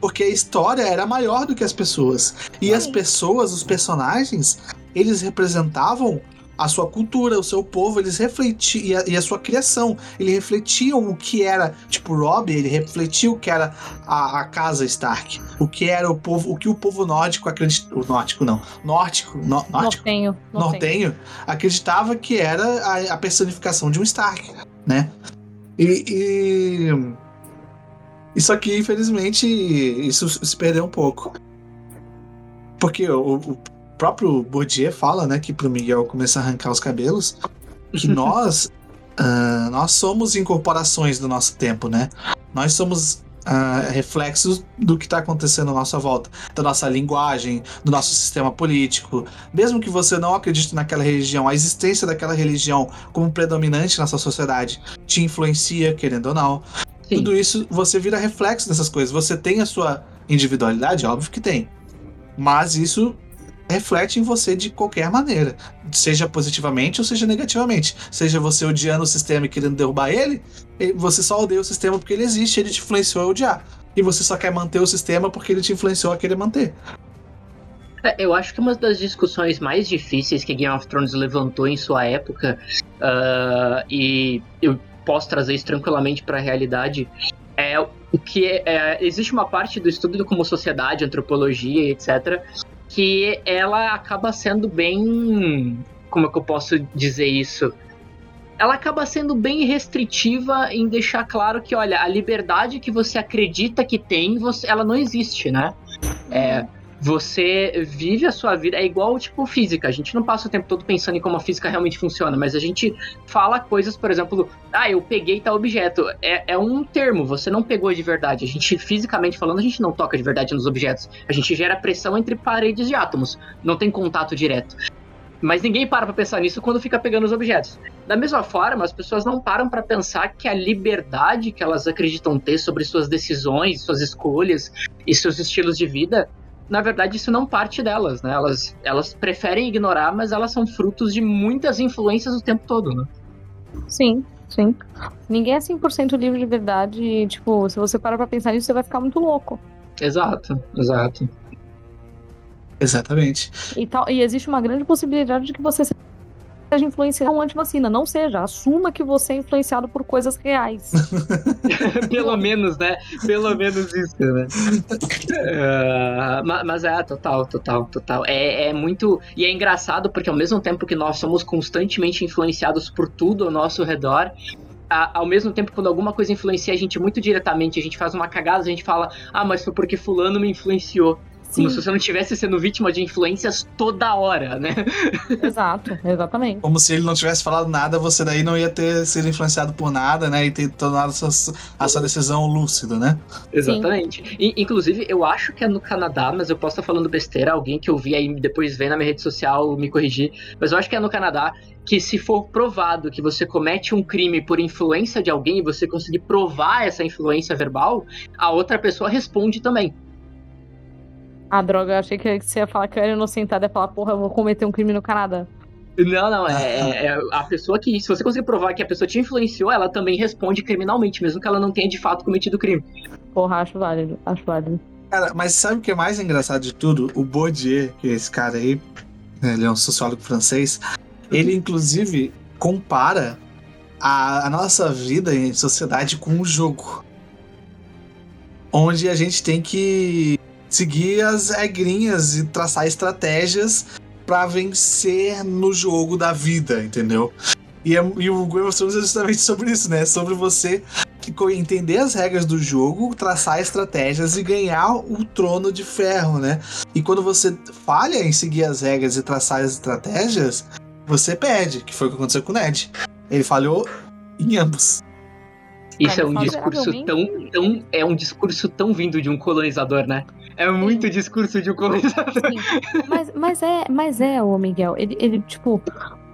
Porque a história era maior do que as pessoas. E as pessoas, os personagens, eles representavam a sua cultura, o seu povo, eles refletiam, e a, e a sua criação, eles refletiam o que era, tipo, Rob, ele refletia o que era a, a, casa Stark, o que era o povo, o que o povo nórdico acreditava, o nórdico não, nórdico, no, nórdico, nortenho, nortenho, acreditava que era a, a, personificação de um Stark, né? E, e isso aqui, infelizmente, isso se perdeu um pouco. Porque o, o próprio Bourdieu fala, né, que pro Miguel começar a arrancar os cabelos, que nós uh, nós somos incorporações do nosso tempo, né? Nós somos uh, reflexos do que está acontecendo à nossa volta, da nossa linguagem, do nosso sistema político. Mesmo que você não acredite naquela religião, a existência daquela religião como predominante na sua sociedade te influencia, querendo ou não. Sim. Tudo isso você vira reflexo dessas coisas. Você tem a sua individualidade, óbvio que tem. Mas isso reflete em você de qualquer maneira, seja positivamente ou seja negativamente. Seja você odiando o sistema e querendo derrubar ele, você só odeia o sistema porque ele existe, ele te influenciou a odiar. E você só quer manter o sistema porque ele te influenciou a querer manter. É, eu acho que uma das discussões mais difíceis que Game of Thrones levantou em sua época, uh, e eu posso trazer isso tranquilamente para a realidade, é o que é, é, existe uma parte do estudo como sociedade, antropologia, etc., que ela acaba sendo bem. Como é que eu posso dizer isso? Ela acaba sendo bem restritiva em deixar claro que, olha, a liberdade que você acredita que tem, você, ela não existe, né? É, você vive a sua vida, é igual tipo física. A gente não passa o tempo todo pensando em como a física realmente funciona, mas a gente fala coisas, por exemplo, ah, eu peguei tal objeto. É, é um termo, você não pegou de verdade. A gente, fisicamente falando, a gente não toca de verdade nos objetos. A gente gera pressão entre paredes de átomos, não tem contato direto. Mas ninguém para pra pensar nisso quando fica pegando os objetos. Da mesma forma, as pessoas não param para pensar que a liberdade que elas acreditam ter sobre suas decisões, suas escolhas e seus estilos de vida na verdade, isso não parte delas, né? Elas, elas preferem ignorar, mas elas são frutos de muitas influências o tempo todo, né? Sim, sim. Ninguém é 100% livre de verdade e, tipo, se você parar pra pensar nisso, você vai ficar muito louco. Exato, exato. Exatamente. E, tal, e existe uma grande possibilidade de que você seja influenciado por antivacina. Não seja. Assuma que você é influenciado por coisas reais. Pelo menos, né? Pelo menos isso, né? Uh, mas é, total, total, total. É, é muito. E é engraçado porque ao mesmo tempo que nós somos constantemente influenciados por tudo ao nosso redor, ao mesmo tempo, quando alguma coisa influencia a gente muito diretamente, a gente faz uma cagada, a gente fala, ah, mas foi porque fulano me influenciou. Como se você não estivesse sendo vítima de influências toda hora, né? Exato, exatamente. Como se ele não tivesse falado nada, você daí não ia ter sido influenciado por nada, né? E ter tomado a sua, a sua decisão lúcida, né? Exatamente. E, inclusive, eu acho que é no Canadá, mas eu posso estar falando besteira, alguém que eu vi aí depois vem na minha rede social me corrigir, mas eu acho que é no Canadá que se for provado que você comete um crime por influência de alguém e você conseguir provar essa influência verbal, a outra pessoa responde também. Ah, droga, eu achei que você ia falar que eu era inocentada e falar, porra, eu vou cometer um crime no Canadá. Não, não, é, é, é, a pessoa que, se você conseguir provar que a pessoa te influenciou, ela também responde criminalmente, mesmo que ela não tenha de fato cometido o crime. Porra, acho válido, acho válido. Cara, mas sabe o que é mais engraçado de tudo? O Bourdieu, que é esse cara aí, ele é um sociólogo francês, ele inclusive compara a, a nossa vida em sociedade com um jogo. Onde a gente tem que seguir as regrinhas e traçar estratégias para vencer no jogo da vida, entendeu? E, é, e o Game of Thrones é justamente sobre isso, né? Sobre você entender as regras do jogo, traçar estratégias e ganhar o trono de ferro, né? E quando você falha em seguir as regras e traçar as estratégias, você perde, que foi o que aconteceu com o Ned. Ele falhou em ambos. Isso é um discurso tão, tão. É um discurso tão vindo de um colonizador, né? É muito Sim. discurso de um colonizador. Mas, mas é, mas é, o Miguel. Ele, ele tipo.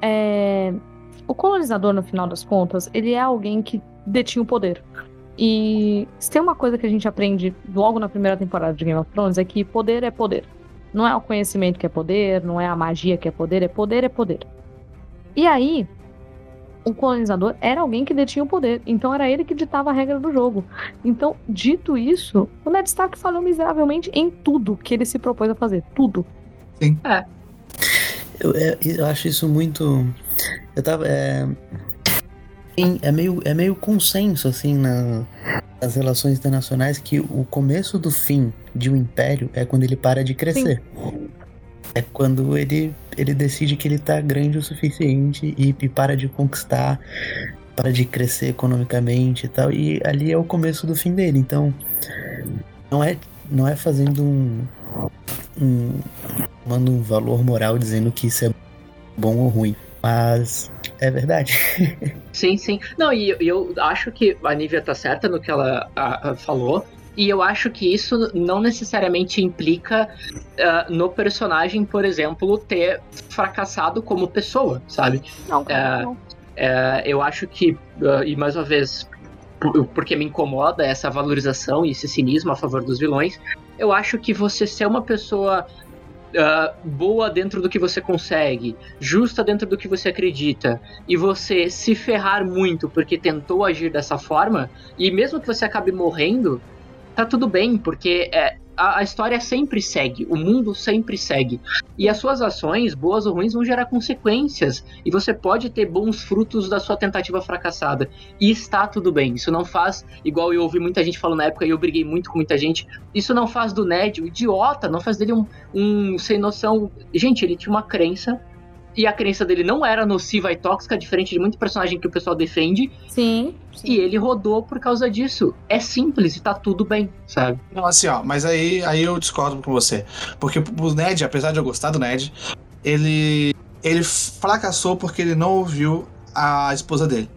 É... O colonizador, no final das contas, ele é alguém que detinha o poder. E se tem uma coisa que a gente aprende logo na primeira temporada de Game of Thrones é que poder é poder. Não é o conhecimento que é poder, não é a magia que é poder, é poder é poder. E aí, o colonizador era alguém que detinha o poder, então era ele que ditava a regra do jogo. Então, dito isso, o Ned Stark falhou miseravelmente em tudo que ele se propôs a fazer, tudo. Sim. É. Eu, é, eu acho isso muito. Eu tava. É, é, meio, é meio consenso, assim, na, nas relações internacionais que o começo do fim de um império é quando ele para de crescer. Sim. É quando ele, ele decide que ele tá grande o suficiente e, e para de conquistar, para de crescer economicamente e tal. E ali é o começo do fim dele. Então, não é, não é fazendo um, um um valor moral dizendo que isso é bom ou ruim. Mas é verdade. sim, sim. Não, e eu, eu acho que a Nívia tá certa no que ela a, a falou. E eu acho que isso não necessariamente implica uh, no personagem, por exemplo, ter fracassado como pessoa, sabe? Não, uh, não. Uh, eu acho que, e mais uma vez, porque me incomoda essa valorização e esse cinismo a favor dos vilões, eu acho que você ser uma pessoa Uh, boa dentro do que você consegue, justa dentro do que você acredita, e você se ferrar muito porque tentou agir dessa forma, e mesmo que você acabe morrendo, tá tudo bem, porque é, a, a, história sempre segue, o mundo sempre segue. E as suas ações, boas ou ruins, vão gerar consequências. E você pode ter bons frutos da sua tentativa fracassada. E está tudo bem. Isso não faz, igual eu ouvi muita gente falando na época, e eu briguei muito com muita gente. Isso não faz do Ned um idiota, não faz dele um, um sem noção. Gente, ele tinha uma crença e a crença dele não era nociva e tóxica, diferente de muito personagem que o pessoal defende. Sim, sim. E ele rodou por causa disso. É simples e tá tudo bem, sabe? Não, assim, ó, mas aí, aí eu discordo com você. Porque o Ned, apesar de eu gostar do Ned, ele. ele fracassou porque ele não ouviu a esposa dele.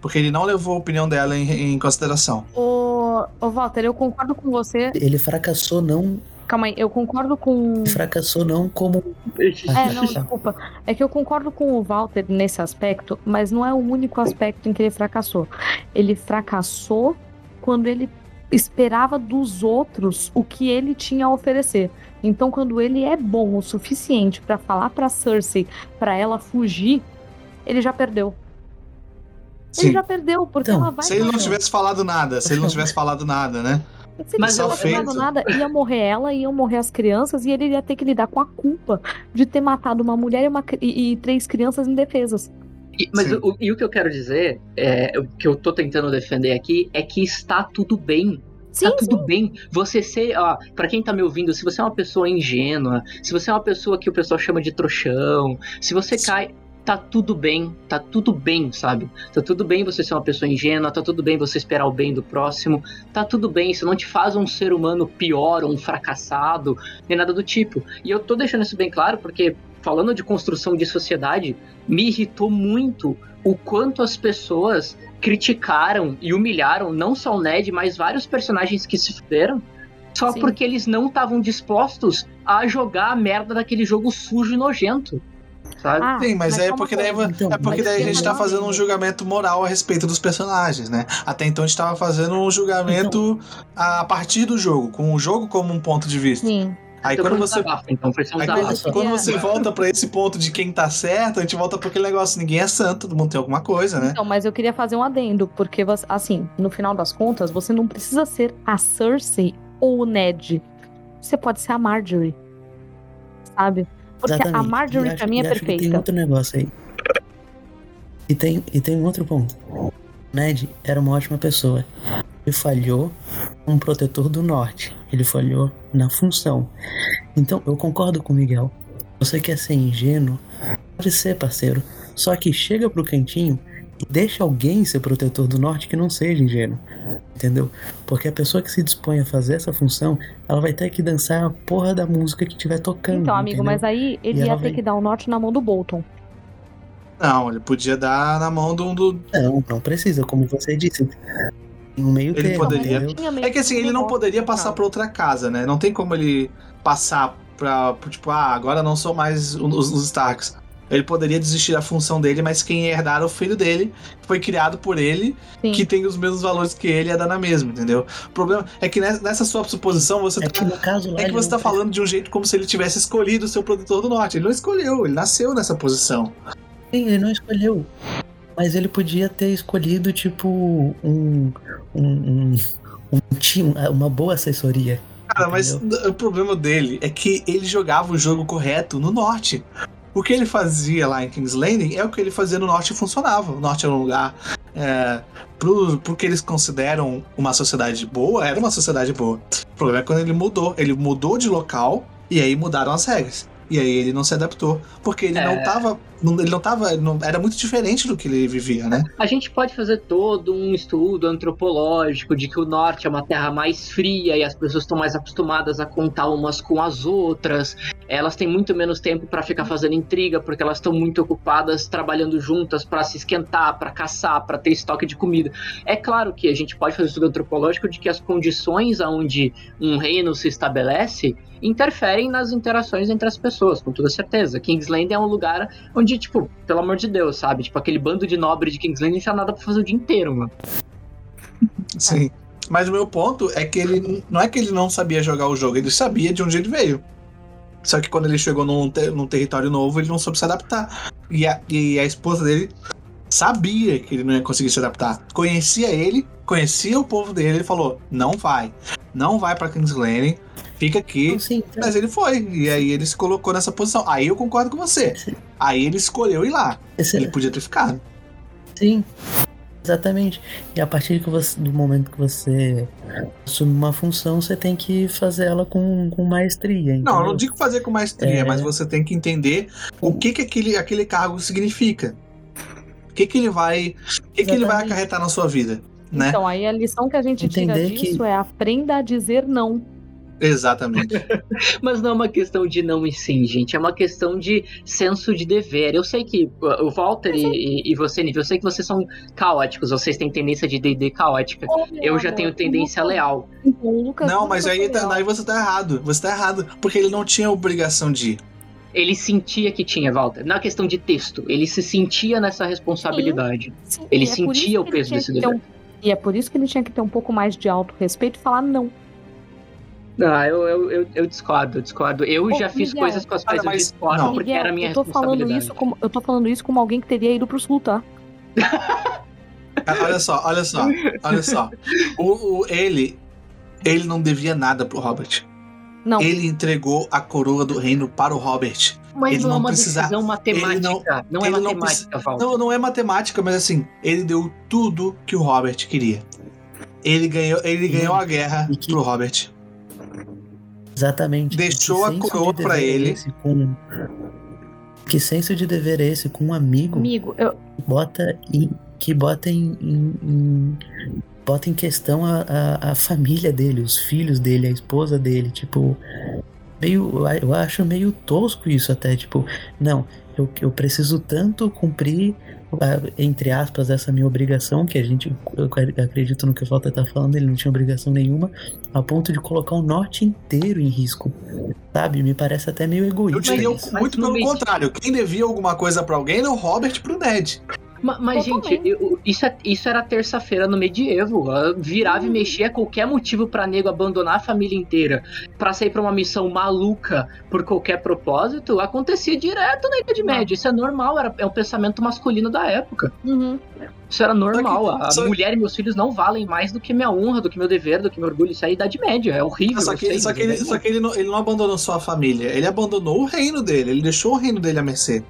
Porque ele não levou a opinião dela em, em consideração. Ô, ô, Walter, eu concordo com você. Ele fracassou não Calma aí, eu concordo com. Fracassou não como. É, não, desculpa. É que eu concordo com o Walter nesse aspecto, mas não é o único aspecto em que ele fracassou. Ele fracassou quando ele esperava dos outros o que ele tinha a oferecer. Então, quando ele é bom o suficiente para falar para Cersei para ela fugir, ele já perdeu. Sim. Ele já perdeu, porque então, ela vai. Se ele não tivesse falado nada, se ele não tivesse falado nada, né? Se Mas não feito. nada, ia morrer ela, iam morrer as crianças, e ele ia ter que lidar com a culpa de ter matado uma mulher e, uma, e, e três crianças indefesas. E, mas o, e o que eu quero dizer, é, o que eu tô tentando defender aqui, é que está tudo bem Sim, tá tudo sim. bem. Você ser, ó, para quem tá me ouvindo, se você é uma pessoa ingênua, se você é uma pessoa que o pessoal chama de trouxão, se você cai tá tudo bem, tá tudo bem, sabe? Tá tudo bem você ser uma pessoa ingênua, tá tudo bem você esperar o bem do próximo, tá tudo bem, isso não te faz um ser humano pior ou um fracassado, nem nada do tipo. E eu tô deixando isso bem claro porque, falando de construção de sociedade, me irritou muito o quanto as pessoas criticaram e humilharam não só o Ned, mas vários personagens que se fuderam só Sim. porque eles não estavam dispostos a jogar a merda daquele jogo sujo e nojento sabe? Ah, Sim, mas, mas é, porque daí, então, é porque daí a gente tá fazendo um julgamento moral a respeito dos personagens, né? Até então a gente tava fazendo um julgamento então, a partir do jogo, com o jogo como um ponto de vista. Sim. Aí quando você, então, aí quando, quando você volta para esse ponto de quem tá certo, a gente volta para aquele negócio, ninguém é santo, todo mundo tem alguma coisa, né? Então, mas eu queria fazer um adendo, porque assim, no final das contas, você não precisa ser a Cersei ou o Ned. Você pode ser a Marjorie. Sabe? Porque Exatamente. a Marjorie acho, pra mim é perfeita. tem outro negócio aí. E tem, e tem um outro ponto. Ned era uma ótima pessoa. Ele falhou como protetor do norte. Ele falhou na função. Então, eu concordo com o Miguel. Você quer ser ingênuo? Pode ser, parceiro. Só que chega pro cantinho e deixa alguém ser protetor do norte que não seja ingênuo. Entendeu? Porque a pessoa que se dispõe a fazer essa função, ela vai ter que dançar a porra da música que estiver tocando. Então, amigo, entendeu? mas aí ele ia ter vai... que dar o norte na mão do Bolton. Não, ele podia dar na mão do. do... Não, não precisa, como você disse. No meio ele termo, poderia. É que assim, ele não poderia passar para outra casa, né? Não tem como ele passar pra. Tipo, ah, agora não são mais os, os Starks. Ele poderia desistir da função dele, mas quem herdar é o filho dele, que foi criado por ele, Sim. que tem os mesmos valores que ele, ia dar na mesma, entendeu? O problema é que nessa sua suposição você é tá, que caso, é que você tá falando de um jeito como se ele tivesse escolhido o seu produtor do norte. Ele não escolheu, ele nasceu nessa posição. Sim, ele não escolheu. Mas ele podia ter escolhido, tipo, um. um, um, um uma boa assessoria. Cara, mas o problema dele é que ele jogava o jogo correto no norte. O que ele fazia lá em King's Landing é o que ele fazia no norte e funcionava. O norte era um lugar. É, pro, pro que eles consideram uma sociedade boa, era uma sociedade boa. O problema é quando ele mudou. Ele mudou de local e aí mudaram as regras. E aí ele não se adaptou. Porque ele é... não Ele não tava. Não, era muito diferente do que ele vivia, né? A gente pode fazer todo um estudo antropológico de que o norte é uma terra mais fria e as pessoas estão mais acostumadas a contar umas com as outras. Elas têm muito menos tempo para ficar fazendo intriga, porque elas estão muito ocupadas trabalhando juntas para se esquentar, para caçar, para ter estoque de comida. É claro que a gente pode fazer estudo antropológico de que as condições aonde um reino se estabelece interferem nas interações entre as pessoas, com toda certeza. Kingsland é um lugar onde, tipo, pelo amor de Deus, sabe? Tipo, aquele bando de nobre de Kingsland não tinha nada pra fazer o dia inteiro, mano. Sim. Mas o meu ponto é que ele não é que ele não sabia jogar o jogo, ele sabia de onde ele veio. Só que quando ele chegou num, ter, num território novo, ele não soube se adaptar. E a, e a esposa dele sabia que ele não ia conseguir se adaptar. Conhecia ele, conhecia o povo dele, ele falou: não vai. Não vai pra King's Landing fica aqui. Sim, sim. Mas ele foi. E aí ele se colocou nessa posição. Aí eu concordo com você. Sim. Aí ele escolheu ir lá. Ele podia ter ficado. Sim. Exatamente. E a partir você, do momento que você assume uma função, você tem que fazer ela com, com maestria. Entendeu? Não, eu não digo fazer com maestria, é... mas você tem que entender o que, que aquele, aquele cargo significa. O que, que ele vai. O que, que ele vai acarretar na sua vida. Né? Então, aí a lição que a gente Entender tira disso que... é aprenda a dizer não. Exatamente. Mas não é uma questão de não e sim, gente. É uma questão de senso de dever. Eu sei que uh, o Walter e, e, você, Nível, eu sei que vocês são caóticos, vocês têm tendência de DD caótica. eu já tenho tendência leal. Não, mas aí, tá, aí você tá errado. Você tá errado. Porque ele não tinha obrigação de ir. Ele sentia que tinha, Walter. Não é questão de texto. Ele se sentia nessa responsabilidade. Sim, sim, ele é sentia o peso desse dever. Um, e é por isso que ele tinha que ter um pouco mais de auto-respeito e falar não. Ah, eu, eu, eu, eu, discordo, eu discordo. Eu Ô, já fiz Miguel, coisas com as quais eu discordo não. porque Miguel, era minha eu tô falando isso como Eu tô falando isso como alguém que teria ido pro sul, tá? olha só, olha só, olha só. O, o, ele, ele não devia nada pro Robert. Não. Ele entregou a coroa do reino para o Robert. Mas ele não, é uma precisa, decisão matemática. Não, não, é matemática, não, não, não é matemática, mas assim, ele deu tudo que o Robert queria. Ele ganhou, ele ganhou a guerra que... pro Robert. Exatamente. Deixou a coroa para ele. Com, Que senso de dever é esse com um amigo? Amigo, eu. Bota em, que bota em, em, em bota em questão a, a, a, família dele, os filhos dele, a esposa dele, tipo. Meio, eu acho meio tosco isso até, tipo, não, eu, eu preciso tanto cumprir, entre aspas, essa minha obrigação, que a gente, eu acredito no que o Falta tá falando, ele não tinha obrigação nenhuma, a ponto de colocar o norte inteiro em risco, sabe? Me parece até meio egoísta. Eu diria muito pelo contrário, quem devia alguma coisa para alguém era o Robert pro Ned. Mas, mas gente, eu, isso, é, isso era terça-feira no medievo. Virava hum. e mexia qualquer motivo para nego abandonar a família inteira para sair para uma missão maluca por qualquer propósito. Acontecia direto na Idade Média. Isso é normal, era, é um pensamento masculino da época. Uhum. Isso era normal. Que, a mulher e meus filhos não valem mais do que minha honra, do que meu dever, do que meu orgulho. Isso é a Idade Média. É horrível. Só que, só que, ele, só que ele, não, ele não abandonou só a família. Ele abandonou o reino dele. Ele deixou o reino dele a mercê.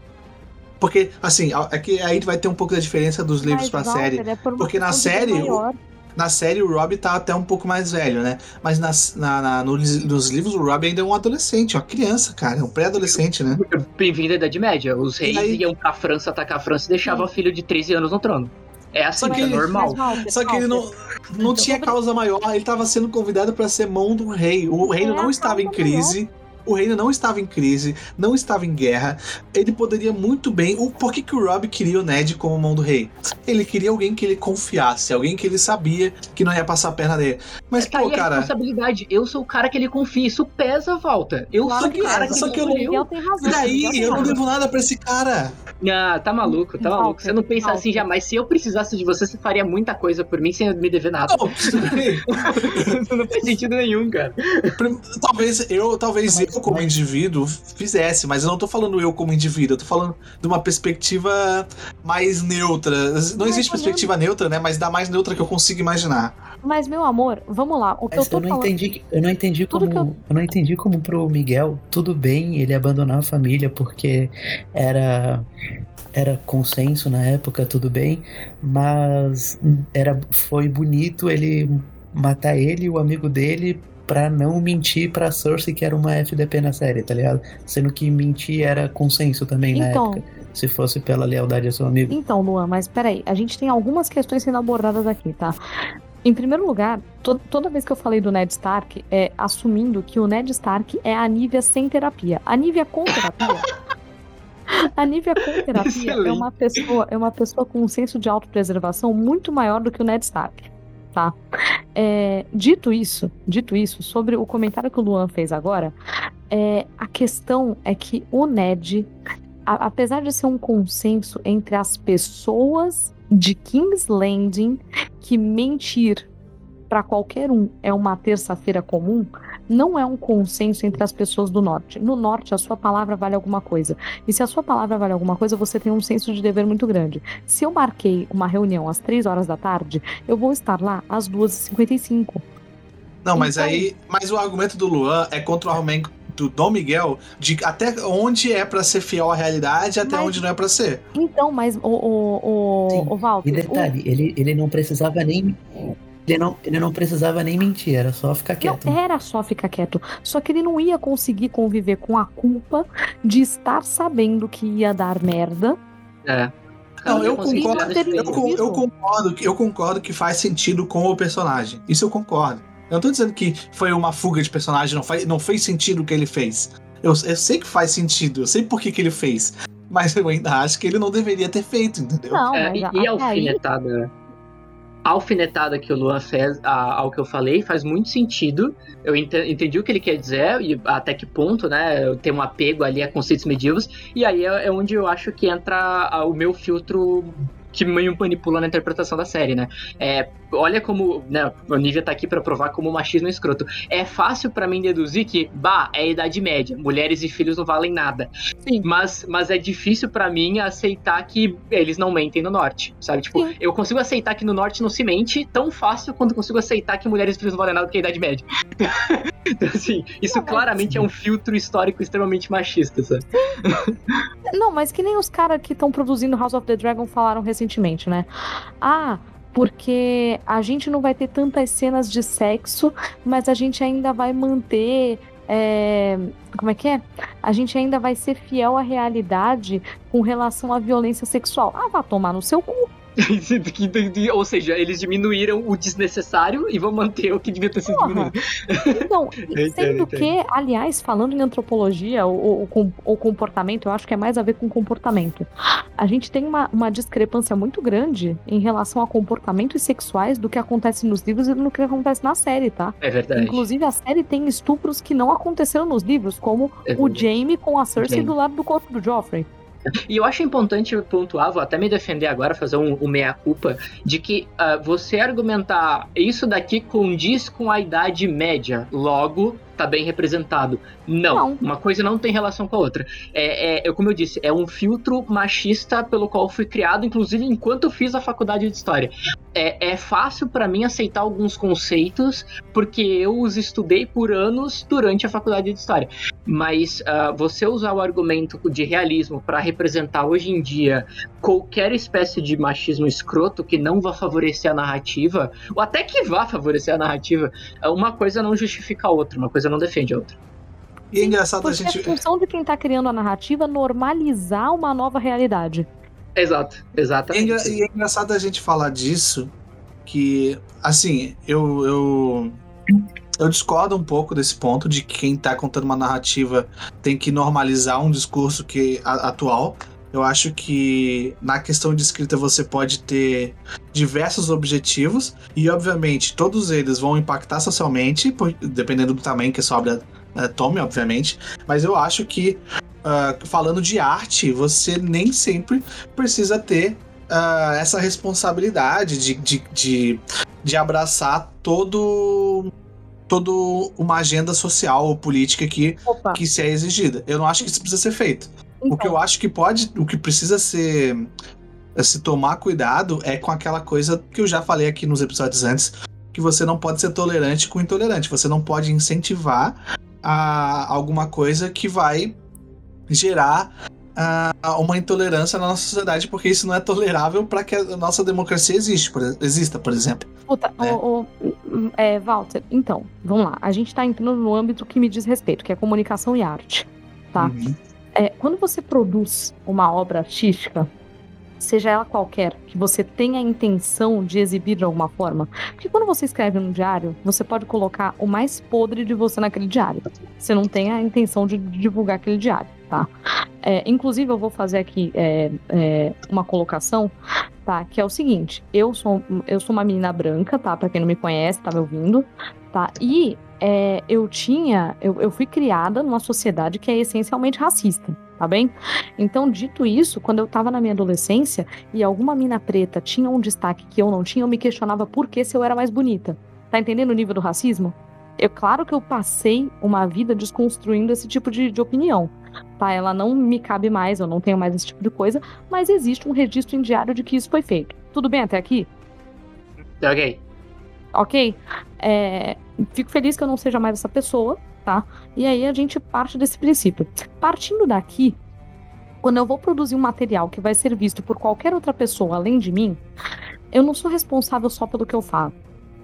Porque, assim, aqui aí vai ter um pouco da diferença dos livros Mas, pra série. É por porque na série. O, na série o Rob tá até um pouco mais velho, né? Mas nas, na, na nos, nos, livros o Rob ainda é um adolescente, uma criança, cara. É um pré-adolescente, né? Bem-vindo à Idade Média. Os reis aí... iam pra França atacar a França e deixavam o filho de 13 anos no trono. É assim, que é normal. Só que ele não, não tinha causa maior, ele estava sendo convidado para ser mão do rei. O reino é, não estava em crise. Maior o reino não estava em crise, não estava em guerra. Ele poderia muito bem. O, por que, que o Rob queria o Ned como mão do rei? Ele queria alguém que ele confiasse, alguém que ele sabia que não ia passar a perna dele. Mas, é, tá pô, cara. responsabilidade. Eu sou o cara que ele confia. Isso pesa, volta. Eu claro sou o cara que, só que eu, eu tem razão. E daí, eu não devo nada pra esse cara. Ah, tá maluco, tá maluco. Você não pensa assim jamais. Se eu precisasse de você, você faria muita coisa por mim sem me dever nada. Não, Isso não faz sentido nenhum, cara. Talvez eu, talvez eu, como indivíduo, fizesse, mas eu não tô falando eu como indivíduo, eu tô falando de uma perspectiva mais neutra. Não existe perspectiva neutra, né? Mas da mais neutra que eu consigo imaginar. Mas, meu amor, vamos lá. O que eu, tô eu não falando... entendi, eu não entendi como. Eu... eu... não entendi como pro Miguel, tudo bem ele abandonar a família porque era era consenso na época, tudo bem, mas era foi bonito ele matar ele e o amigo dele pra não mentir pra Cersei que era uma FDP na série, tá ligado? Sendo que mentir era consenso também então, na época. Se fosse pela lealdade ao seu amigo. Então, Luan, mas peraí, a gente tem algumas questões sendo abordadas aqui, tá? Em primeiro lugar, to toda vez que eu falei do Ned Stark, é assumindo que o Ned Stark é a Nívia sem terapia. A Nívia com terapia A Nívia com terapia é uma, pessoa, é uma pessoa com um senso de autopreservação muito maior do que o Ned Stark. Tá? É, dito isso, dito isso, sobre o comentário que o Luan fez agora, é, a questão é que o Ned, a, apesar de ser um consenso entre as pessoas de King's Landing que mentir para qualquer um é uma terça-feira comum, não é um consenso entre as pessoas do norte. No norte, a sua palavra vale alguma coisa. E se a sua palavra vale alguma coisa, você tem um senso de dever muito grande. Se eu marquei uma reunião às 3 horas da tarde, eu vou estar lá às 2h55. Não, mas então... aí. Mas o argumento do Luan é contra o argumento do Dom Miguel de até onde é para ser fiel à realidade até mas, onde não é para ser. Então, mas o, o, o, Sim. o Walter. E detalhe, o... ele, ele não precisava nem ele não, ele não precisava nem mentir, era só ficar quieto. Não, era só ficar quieto. Só que ele não ia conseguir conviver com a culpa de estar sabendo que ia dar merda. É. Não, eu concordo, eu, eu, concordo, eu concordo que faz sentido com o personagem. Isso eu concordo. Eu não tô dizendo que foi uma fuga de personagem, não, faz, não fez sentido o que ele fez. Eu, eu sei que faz sentido, eu sei por que, que ele fez. Mas eu ainda acho que ele não deveria ter feito, entendeu? Não, é, e, a, e a alfinetada? Aí a alfinetada que o Luan fez a, ao que eu falei faz muito sentido. Eu entendi o que ele quer dizer e até que ponto, né? Eu tenho um apego ali a conceitos medievos. E aí é, é onde eu acho que entra a, o meu filtro que me manipula na interpretação da série, né? É, olha como, né, a Nívia tá aqui para provar como o machismo é escroto. É fácil para mim deduzir que, bah, é a Idade Média, mulheres e filhos não valem nada. Sim. Mas, mas é difícil para mim aceitar que eles não mentem no Norte, sabe? Tipo, Sim. eu consigo aceitar que no Norte não se mente tão fácil quanto consigo aceitar que mulheres e filhos não valem nada porque é a Idade Média. então, assim, isso não, claramente é um filtro histórico extremamente machista, sabe? não, mas que nem os caras que estão produzindo House of the Dragon falaram recentemente recentemente, né? Ah, porque a gente não vai ter tantas cenas de sexo, mas a gente ainda vai manter é, como é que é? A gente ainda vai ser fiel à realidade com relação à violência sexual. Ah, vá tomar no seu cu. Ou seja, eles diminuíram o desnecessário e vão manter o que devia ter sido Porra. diminuído. Então, Entendo, sendo entendo. que, aliás, falando em antropologia com- ou comportamento, eu acho que é mais a ver com comportamento. A gente tem uma, uma discrepância muito grande em relação a comportamentos sexuais do que acontece nos livros e do que acontece na série, tá? É verdade. Inclusive, a série tem estupros que não aconteceram nos livros, como É o. Jaime com a Cersei Jaime. do lado do corpo do Joffrey. E eu acho importante pontuar, vou até me defender agora, fazer um, um meia-culpa, de que ah, você argumentar isso daqui condiz com a Idade Média, logo tá bem representado. Não, Não. uma coisa não tem relação com a outra. É, é, é, como eu disse, é um filtro machista pelo qual fui criado, inclusive enquanto eu fiz a faculdade de História. É, é fácil pra mim aceitar alguns conceitos, porque eu os estudei por anos durante a faculdade de História. Mas ah, você usar o argumento de realismo para representar hoje em dia qualquer espécie de machismo escroto que não vá favorecer a narrativa, ou até que vá favorecer a narrativa, uma coisa não justifica a outra, uma coisa não defende a outra. E é engraçado a Porque gente. é função de quem tá criando a narrativa normalizar uma nova realidade. Exato, E é, exatamente. e é engraçado a gente falar disso, que, assim, eu, eu, eu discordo um pouco desse ponto de que quem tá contando uma narrativa tem que normalizar um discurso que a- atual. Eu acho que na questão de escrita você pode ter diversos objetivos e, obviamente, todos eles vão impactar socialmente, por- dependendo do tamanho que a sua obra eh, tome, obviamente. Mas eu acho que, ah, falando de arte, você nem sempre precisa ter ah, essa responsabilidade de, de, de, de abraçar todo todo uma agenda social ou política que, Opa, que se é exigida. Eu não acho que isso precisa ser feito. O que então, eu acho que pode, o que precisa ser é se tomar cuidado é com aquela coisa que eu já falei aqui nos episódios antes, que você não pode ser tolerante com o intolerante. Você não pode incentivar a alguma coisa que vai gerar ah, uma intolerância na nossa sociedade, porque isso não é tolerável para que a nossa democracia existe, por, exista, por exemplo. Puta, né? ô, ô, hum, é, Walter, então, vamos lá. A gente tá entrando no âmbito que me diz respeito, que é comunicação e arte. Tá. Uhum. É, quando você produz uma obra artística, seja ela qualquer, que você tenha a intenção de exibir de alguma forma, porque quando você escreve um diário, você pode colocar o mais podre de você naquele diário. Você não tem a intenção de divulgar aquele diário, tá? É, inclusive, eu vou fazer aqui é, é, uma colocação, tá? Que é o seguinte: eu sou, eu sou uma menina branca, tá? Pra quem não me conhece, tá me ouvindo, tá? E é, eu tinha, eu, eu fui criada numa sociedade que é essencialmente racista, tá bem? Então, dito isso, quando eu tava na minha adolescência e alguma mina preta tinha um destaque que eu não tinha, eu me questionava por que se eu era mais bonita. Tá entendendo o nível do racismo? Eu, claro que eu passei uma vida desconstruindo esse tipo de, de opinião. Tá, ela não me cabe mais, eu não tenho mais esse tipo de coisa, mas existe um registro em diário de que isso foi feito. Tudo bem até aqui? Ok. ok? É, fico feliz que eu não seja mais essa pessoa, tá? E aí a gente parte desse princípio. Partindo daqui, quando eu vou produzir um material que vai ser visto por qualquer outra pessoa além de mim, eu não sou responsável só pelo que eu falo.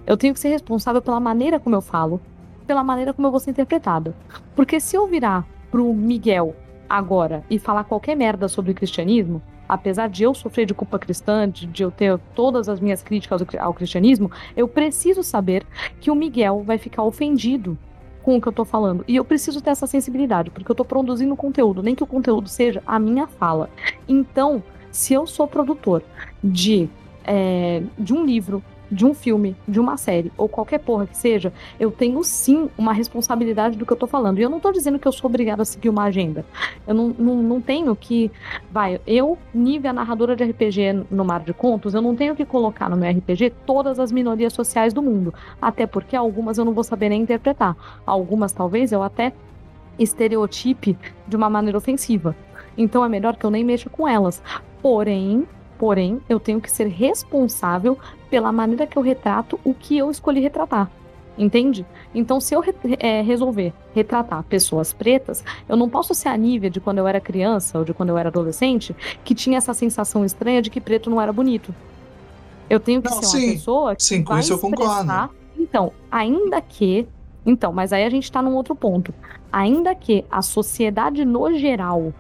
Eu tenho que ser responsável pela maneira como eu falo, pela maneira como eu vou ser interpretada. Porque se eu virar pro Miguel agora e falar qualquer merda sobre cristianismo, apesar de eu sofrer de culpa cristã, de, de eu ter todas as minhas críticas ao, ao cristianismo, eu preciso saber que o Miguel vai ficar ofendido com o que eu tô falando. E eu preciso ter essa sensibilidade, porque eu tô produzindo conteúdo, nem que o conteúdo seja a minha fala. Então, se eu sou produtor de, é, de um livro, de um filme, de uma série, ou qualquer porra que seja, eu tenho sim uma responsabilidade do que eu tô falando. E eu não tô dizendo que eu sou obrigada a seguir uma agenda. Eu não, não, não tenho que. Vai, eu, Nívia, narradora de RPG no Mar de Contos, eu não tenho que colocar no meu RPG todas as minorias sociais do mundo. Até porque algumas eu não vou saber nem interpretar. Algumas, talvez, eu até estereotipe de uma maneira ofensiva. Então é melhor que eu nem mexa com elas. Porém, porém, eu tenho que ser responsável pela maneira que eu retrato o que eu escolhi retratar. Entende? Então, se eu re é, resolver retratar pessoas pretas, eu não posso ser a Nívia de quando eu era criança ou de quando eu era adolescente, que tinha essa sensação estranha de que preto não era bonito. Eu tenho que Não, ser sim. uma pessoa que Sim, vai isso expressar. Então, ainda que Então, mas aí a gente está num outro ponto. Ainda que a sociedade no geral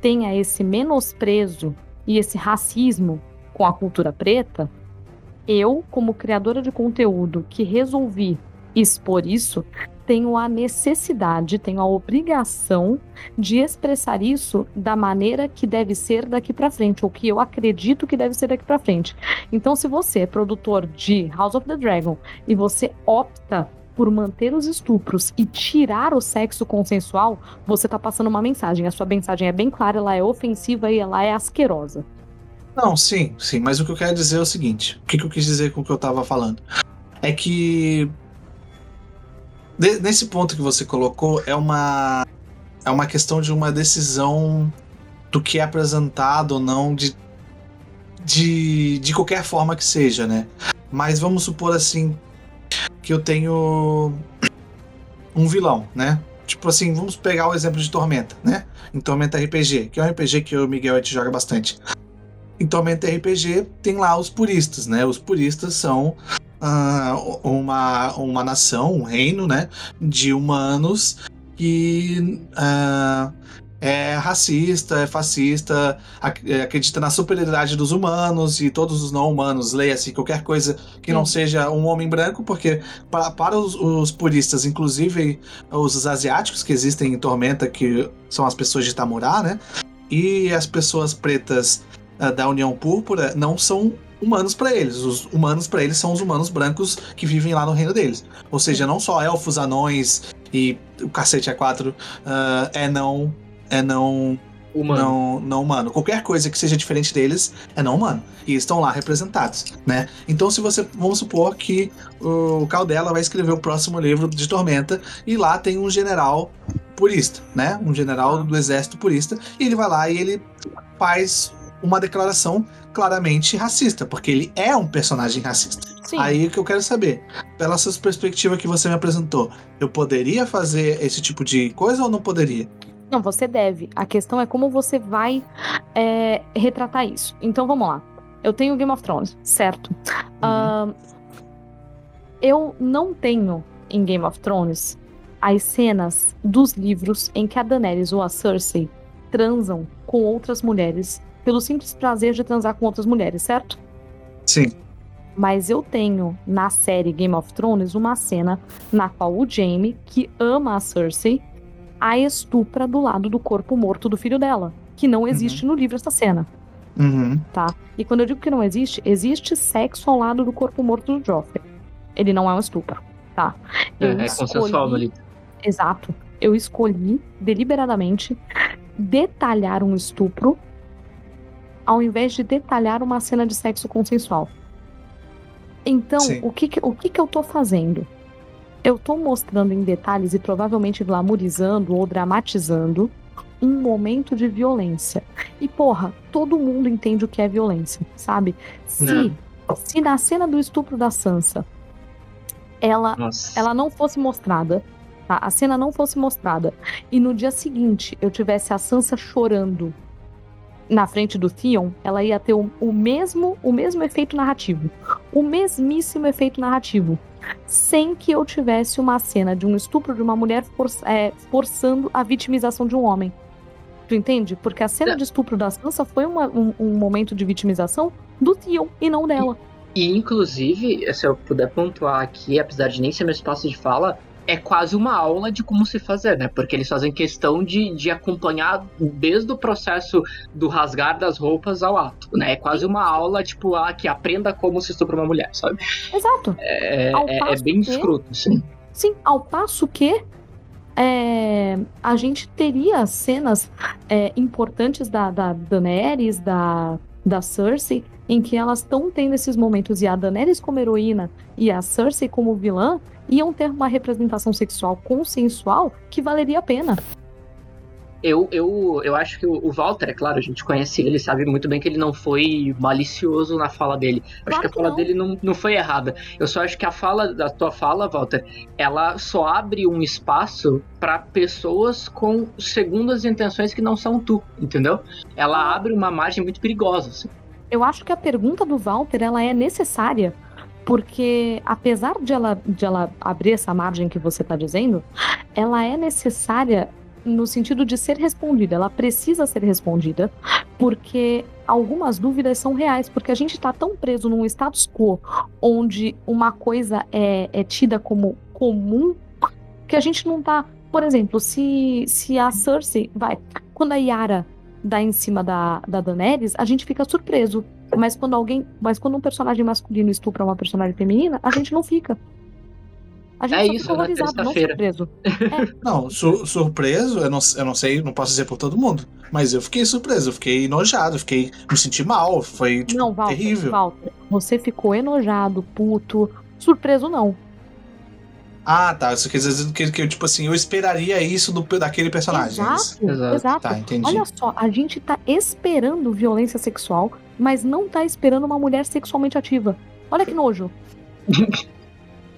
tenha esse menosprezo e esse racismo com a cultura preta, eu, como criadora de conteúdo que resolvi expor isso, tenho a necessidade, tenho a obrigação de expressar isso da maneira que deve ser daqui para frente, ou que eu acredito que deve ser daqui para frente. Então, se você é produtor de House of the Dragon e você opta por manter os estupros e tirar o sexo consensual, você está passando uma mensagem. A sua mensagem é bem clara, ela é ofensiva e ela é asquerosa. Não, sim, sim, mas o que eu quero dizer é o seguinte: o que, eu quis dizer com o que eu estava falando? É que nesse ponto que você colocou é uma é uma questão de uma decisão do que é apresentado ou não de, de, de qualquer forma que seja, né? Mas vamos supor assim que eu tenho um vilão, né? Tipo assim, vamos pegar o exemplo de Tormenta, né? Em Tormenta RPG, que é um RPG que o Miguel gente joga bastante. Em Tormenta RPG tem lá os puristas, né? Os puristas são uh, uma, uma nação, um reino, né, de humanos que uh, é racista, é fascista, ac acredita na superioridade dos humanos e todos os não humanos, leia-se qualquer coisa que não seja um homem branco, porque para, para os, os, puristas, inclusive os asiáticos que existem em Tormenta, que são as pessoas de Tamurá, né? E as pessoas pretas uh, da União Púrpura não são humanos para eles. Os humanos para eles são os humanos brancos que vivem lá no reino deles. Ou seja, não só elfos, anões e o cacete A4 uh, é não é não humano. Não, não humano. Qualquer coisa que seja diferente deles é não humano. E estão lá representados, né? Então, se você. Vamos supor que o Caldela vai escrever o próximo livro de Tormenta e lá tem um general purista, né? Um general do exército purista. E ele vai lá e ele faz uma declaração claramente racista, porque ele é um personagem racista. Sim. Aí que eu quero saber, pela sua perspectiva que você me apresentou, eu poderia fazer esse tipo de coisa ou não poderia? Não, você deve. A questão é como você vai é, retratar isso. Então vamos lá. Eu tenho Game of Thrones, certo? Uhum. Uh, eu não tenho em Game of Thrones as cenas dos livros em que a Daenerys ou a Cersei transam com outras mulheres pelo simples prazer de transar com outras mulheres, certo? Sim. Mas eu tenho na série Game of Thrones uma cena na qual o Jaime, que ama a Cersei, a estupra do lado do corpo morto do filho dela. Que não existe uhum. no livro essa cena. Uhum. Tá? E quando eu digo que não existe, existe sexo ao lado do corpo morto do Joffrey. Ele não é um estupro, tá? Eu é, é consensual, Lolita. Exato. Eu escolhi deliberadamente detalhar um estupro ao invés de detalhar uma cena de sexo consensual. Então, o, que, que, o que, que eu tô fazendo? Eu tô mostrando em detalhes e provavelmente glamorizando ou dramatizando um momento de violência. E, porra, todo mundo entende o que é violência, sabe? Se, se na cena do estupro da Sansa ela, ela não fosse mostrada, tá? A cena não fosse mostrada, e no dia seguinte eu tivesse a Sansa chorando na frente do Theon, ela ia ter o, o, mesmo, o mesmo efeito narrativo. O mesmíssimo efeito narrativo. Sem que eu tivesse uma cena de um estupro de uma mulher for, é, forçando a vitimização de um homem. Tu entende? Porque a cena é. de estupro da Sansa foi uma, um, um, momento de vitimização do Theon e não dela. E, e, inclusive, se eu puder pontuar aqui, apesar de nem ser meu espaço de fala, é quase uma aula de como se fazer, né? Porque eles fazem questão de, de acompanhar desde o processo do rasgar das roupas ao ato, né? É quase uma aula, tipo, ah, que aprenda como se estupra uma mulher, sabe? Exato. É, é, é bem que... escroto, sim. Sim, ao passo que é, a gente teria cenas é, importantes da, da Daenerys, da, da Cersei, em que elas estão tendo esses momentos e a Daenerys como heroína e a Cersei como vilã iam ter uma representação sexual consensual que valeria a pena. Eu, eu, eu acho que o, Walter, é claro, a gente conhece ele, sabe muito bem que ele não foi malicioso na fala dele. Eu claro acho que a fala não. dele não, não foi errada. Eu só acho que a fala, da tua fala, Walter, ela só abre um espaço para pessoas com segundas intenções que não são tu, entendeu? Ela ah. abre uma margem muito perigosa, assim. Eu acho que a pergunta do Walter, ela é necessária Porque apesar de ela, de ela abrir essa margem que você está dizendo, ela é necessária no sentido de ser respondida. Ela precisa ser respondida, porque algumas dúvidas são reais, porque a gente está tão preso num status quo onde uma coisa é, é tida como comum que a gente não tá. Por exemplo, se, se a Cersei vai. Quando a Yara dá em cima da, da Daenerys, a gente fica surpreso. Mas quando alguém. Mas quando um personagem masculino estupra uma personagem feminina, a gente não fica. A gente É só isso, fica na horrorizado, não surpreso. Não, su- surpreso, eu não, eu não sei, não posso dizer por todo mundo. Mas eu fiquei surpreso, eu fiquei enojado, eu fiquei. Me senti mal, foi tipo, não, Walter, terrível. Walter, você ficou enojado, puto. Surpreso, não. Ah, tá. Isso quer dizer que, que eu, tipo assim, eu esperaria isso do, daquele personagem. é? Exato, Exato. exato. Tá, entendi. Olha só, a gente tá esperando violência sexual, mas não tá esperando uma mulher sexualmente ativa. Olha que nojo.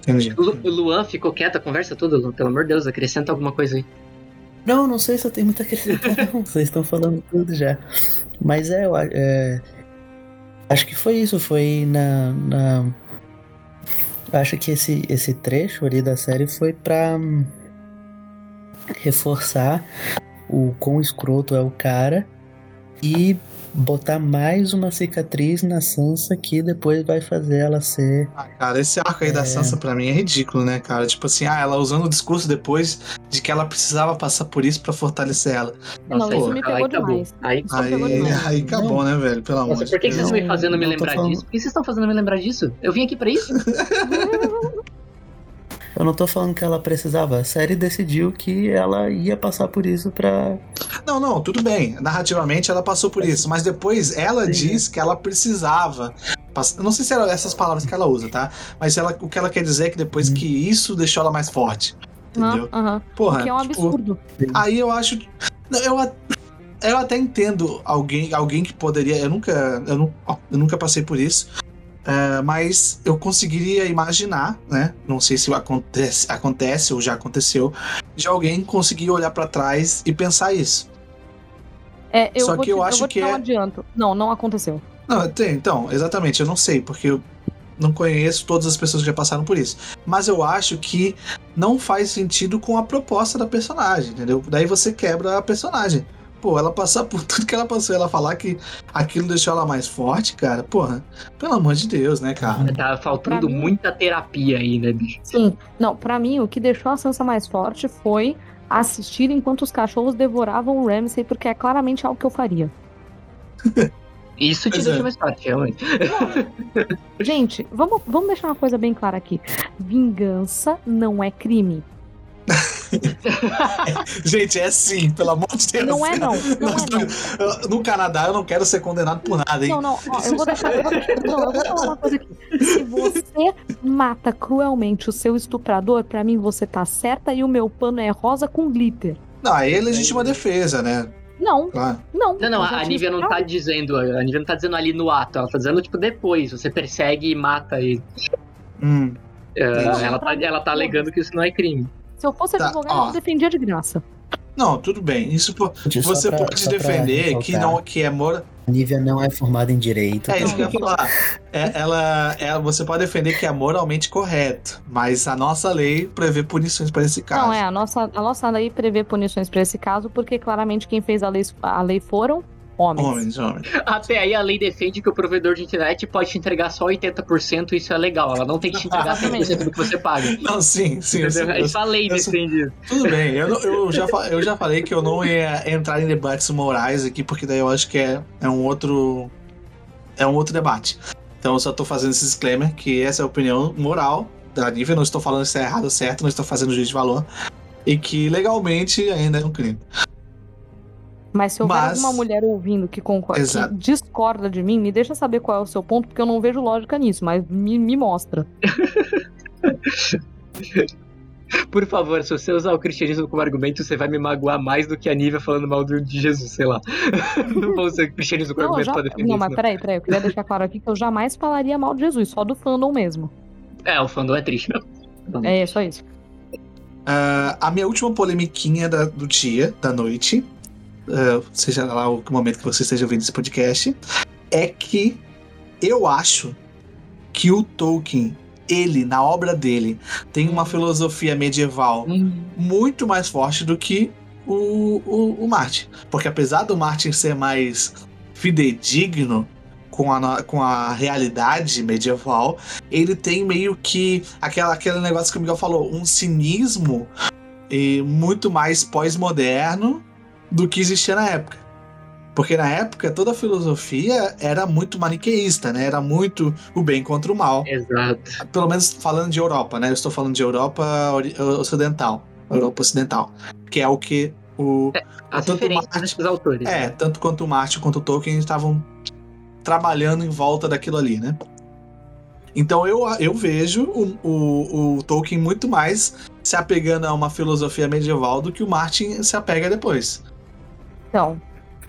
Entendi. O Lu- o Luan ficou quieto a conversa toda, Luan? Pelo amor de Deus, acrescenta alguma coisa aí. Não, não sei se eu tenho muito a acrescentar, não. Vocês estão falando tudo já. Mas é, é, acho que foi isso, foi na. na eu acho que esse, esse trecho ali da série foi pra hum, reforçar o quão escroto é o cara e botar mais uma cicatriz na Sansa que depois vai fazer ela ser. Ah, cara, esse arco aí da É. Sansa pra mim é ridículo, né, cara? Tipo assim, ah, ela usando o discurso depois de que ela precisava passar por isso pra fortalecer ela. Não, Nossa, isso aí, me aí pegou acabou. demais. Aí, Só pegou Aí, demais. aí acabou, né, velho? Pelo amor de por que, que Deus. vocês me fazendo me Não lembrar falando. disso? Por que vocês estão fazendo me lembrar disso? Eu vim aqui pra isso? Eu não tô falando que ela precisava, a série decidiu que ela ia passar por isso pra. Não, não, tudo bem. Narrativamente ela passou por isso, mas depois ela Sim. diz que ela precisava. Eu não sei se eram essas palavras que ela usa, tá? Mas ela, o que ela quer dizer é que depois Hum. que isso deixou ela mais forte. Entendeu? Porra, Que é um tipo, absurdo. Aí eu acho. Não, Eu, eu até entendo alguém, alguém que poderia. Eu nunca. Eu, ó, eu nunca passei por isso. É, mas eu conseguiria imaginar, né? Não sei se acontece, acontece ou já aconteceu, de alguém conseguir olhar pra trás e pensar isso. É, eu Só que eu te, acho vou te que um é- adianto. Não, não aconteceu. Não, tem, então, exatamente, eu não sei, porque eu não conheço todas as pessoas que já passaram por isso. Mas eu acho que não faz sentido com a proposta da personagem, entendeu? Daí você quebra a personagem. Pô, ela passar por tudo que ela passou, ela falar que aquilo deixou ela mais forte, cara, porra, pelo amor de Deus, né, cara? Tá faltando mim- muita terapia aí, né, bicho? Sim. Não, pra mim, o que deixou a Sansa mais forte foi assistir enquanto os cachorros devoravam o Ramsay, porque é claramente algo que eu faria. Isso te Pois deixa é. mais forte, realmente. Gente, vamos, vamos deixar uma coisa bem clara aqui. Vingança não é crime. Gente, é sim, pelo amor de Deus. Não é não. Não Nós é não. No Canadá eu não quero ser condenado por nada, hein? Não, não, ó, eu vou deixar, eu vou deixar- não, eu vou falar uma coisa aqui. Se você mata cruelmente o seu estuprador, pra mim você tá certa e o meu pano é rosa com glitter. Não, aí é legítima defesa, né? Não, Claro. não. Não, não, a, a Nívia não tá estuprador. dizendo, a Nívia não tá dizendo ali no ato, ela tá dizendo, tipo, depois, você persegue e mata ele. Hum. Entendi. ela, tá, ela tá alegando que isso não é crime. Se eu fosse Tá, advogado, ó. eu defendia de graça. Não, tudo bem. Isso você pra- pode defender que não que é mora. A Nívia não é formada em direito. É isso Não, que eu ia falar. É, ela, é, você pode defender que é moralmente correto, mas a nossa lei prevê punições para esse caso. Não, é, a nossa, a nossa lei prevê punições pra esse caso, porque claramente quem fez a lei, a lei foram homens. Homens, homens. Até aí a lei defende que o provedor de internet pode te entregar só 80%, isso é legal. Ela não tem que te entregar 100% do que você paga. Não, sim, sim. eu Entendeu? eu- Isso a lei eu defende isso. tudo bem. Eu, não- eu já, eu já falei que eu não ia entrar em debates morais aqui, porque daí eu acho que é, é um outro. É um outro debate. Então eu só tô fazendo esse disclaimer que essa é a opinião moral da Nívia. Não estou falando se é errado ou certo, não estou fazendo juízo de valor. E que legalmente ainda é um crime. Mas se houver Mas- alguma mulher ouvindo que, concorda, que discorda de mim, me deixa saber qual é o seu ponto, porque eu não vejo lógica nisso, mas me, me mostra. Por favor, se você usar o cristianismo como argumento, você vai me magoar mais do que a Nívia falando mal de Jesus, sei lá. Não vou usar o cristianismo como Não, argumento já, pra defender não, isso. mas não. peraí, peraí, eu queria deixar claro aqui que eu jamais falaria mal de Jesus, só do fandom mesmo. É, o fandom é triste mesmo. É só isso. Ah, a minha última polemiquinha da- do dia, da noite, ah, seja lá o momento que você esteja ouvindo esse podcast, é que eu acho que o Tolkien ele, na obra dele, tem uma filosofia medieval Hum, muito mais forte do que o, o, o Martin. Porque apesar do Martin ser mais fidedigno com a, com a realidade medieval, ele tem meio que aquela, aquele negócio que o Miguel falou, um cinismo e muito mais pós-moderno do que existia na época. Porque na época toda a filosofia era muito maniqueísta, né? Era muito o bem contra o mal exato. pelo menos falando de Europa, né? Eu estou falando de Europa ocidental, Europa ocidental, que é o que o As Tanto Martin- desses autores. é né? tanto quanto o Martin quanto o Tolkien estavam trabalhando em volta daquilo ali, né? Então eu, eu vejo o, o, o Tolkien muito mais se apegando a uma filosofia medieval do que o Martin se apega depois. Então,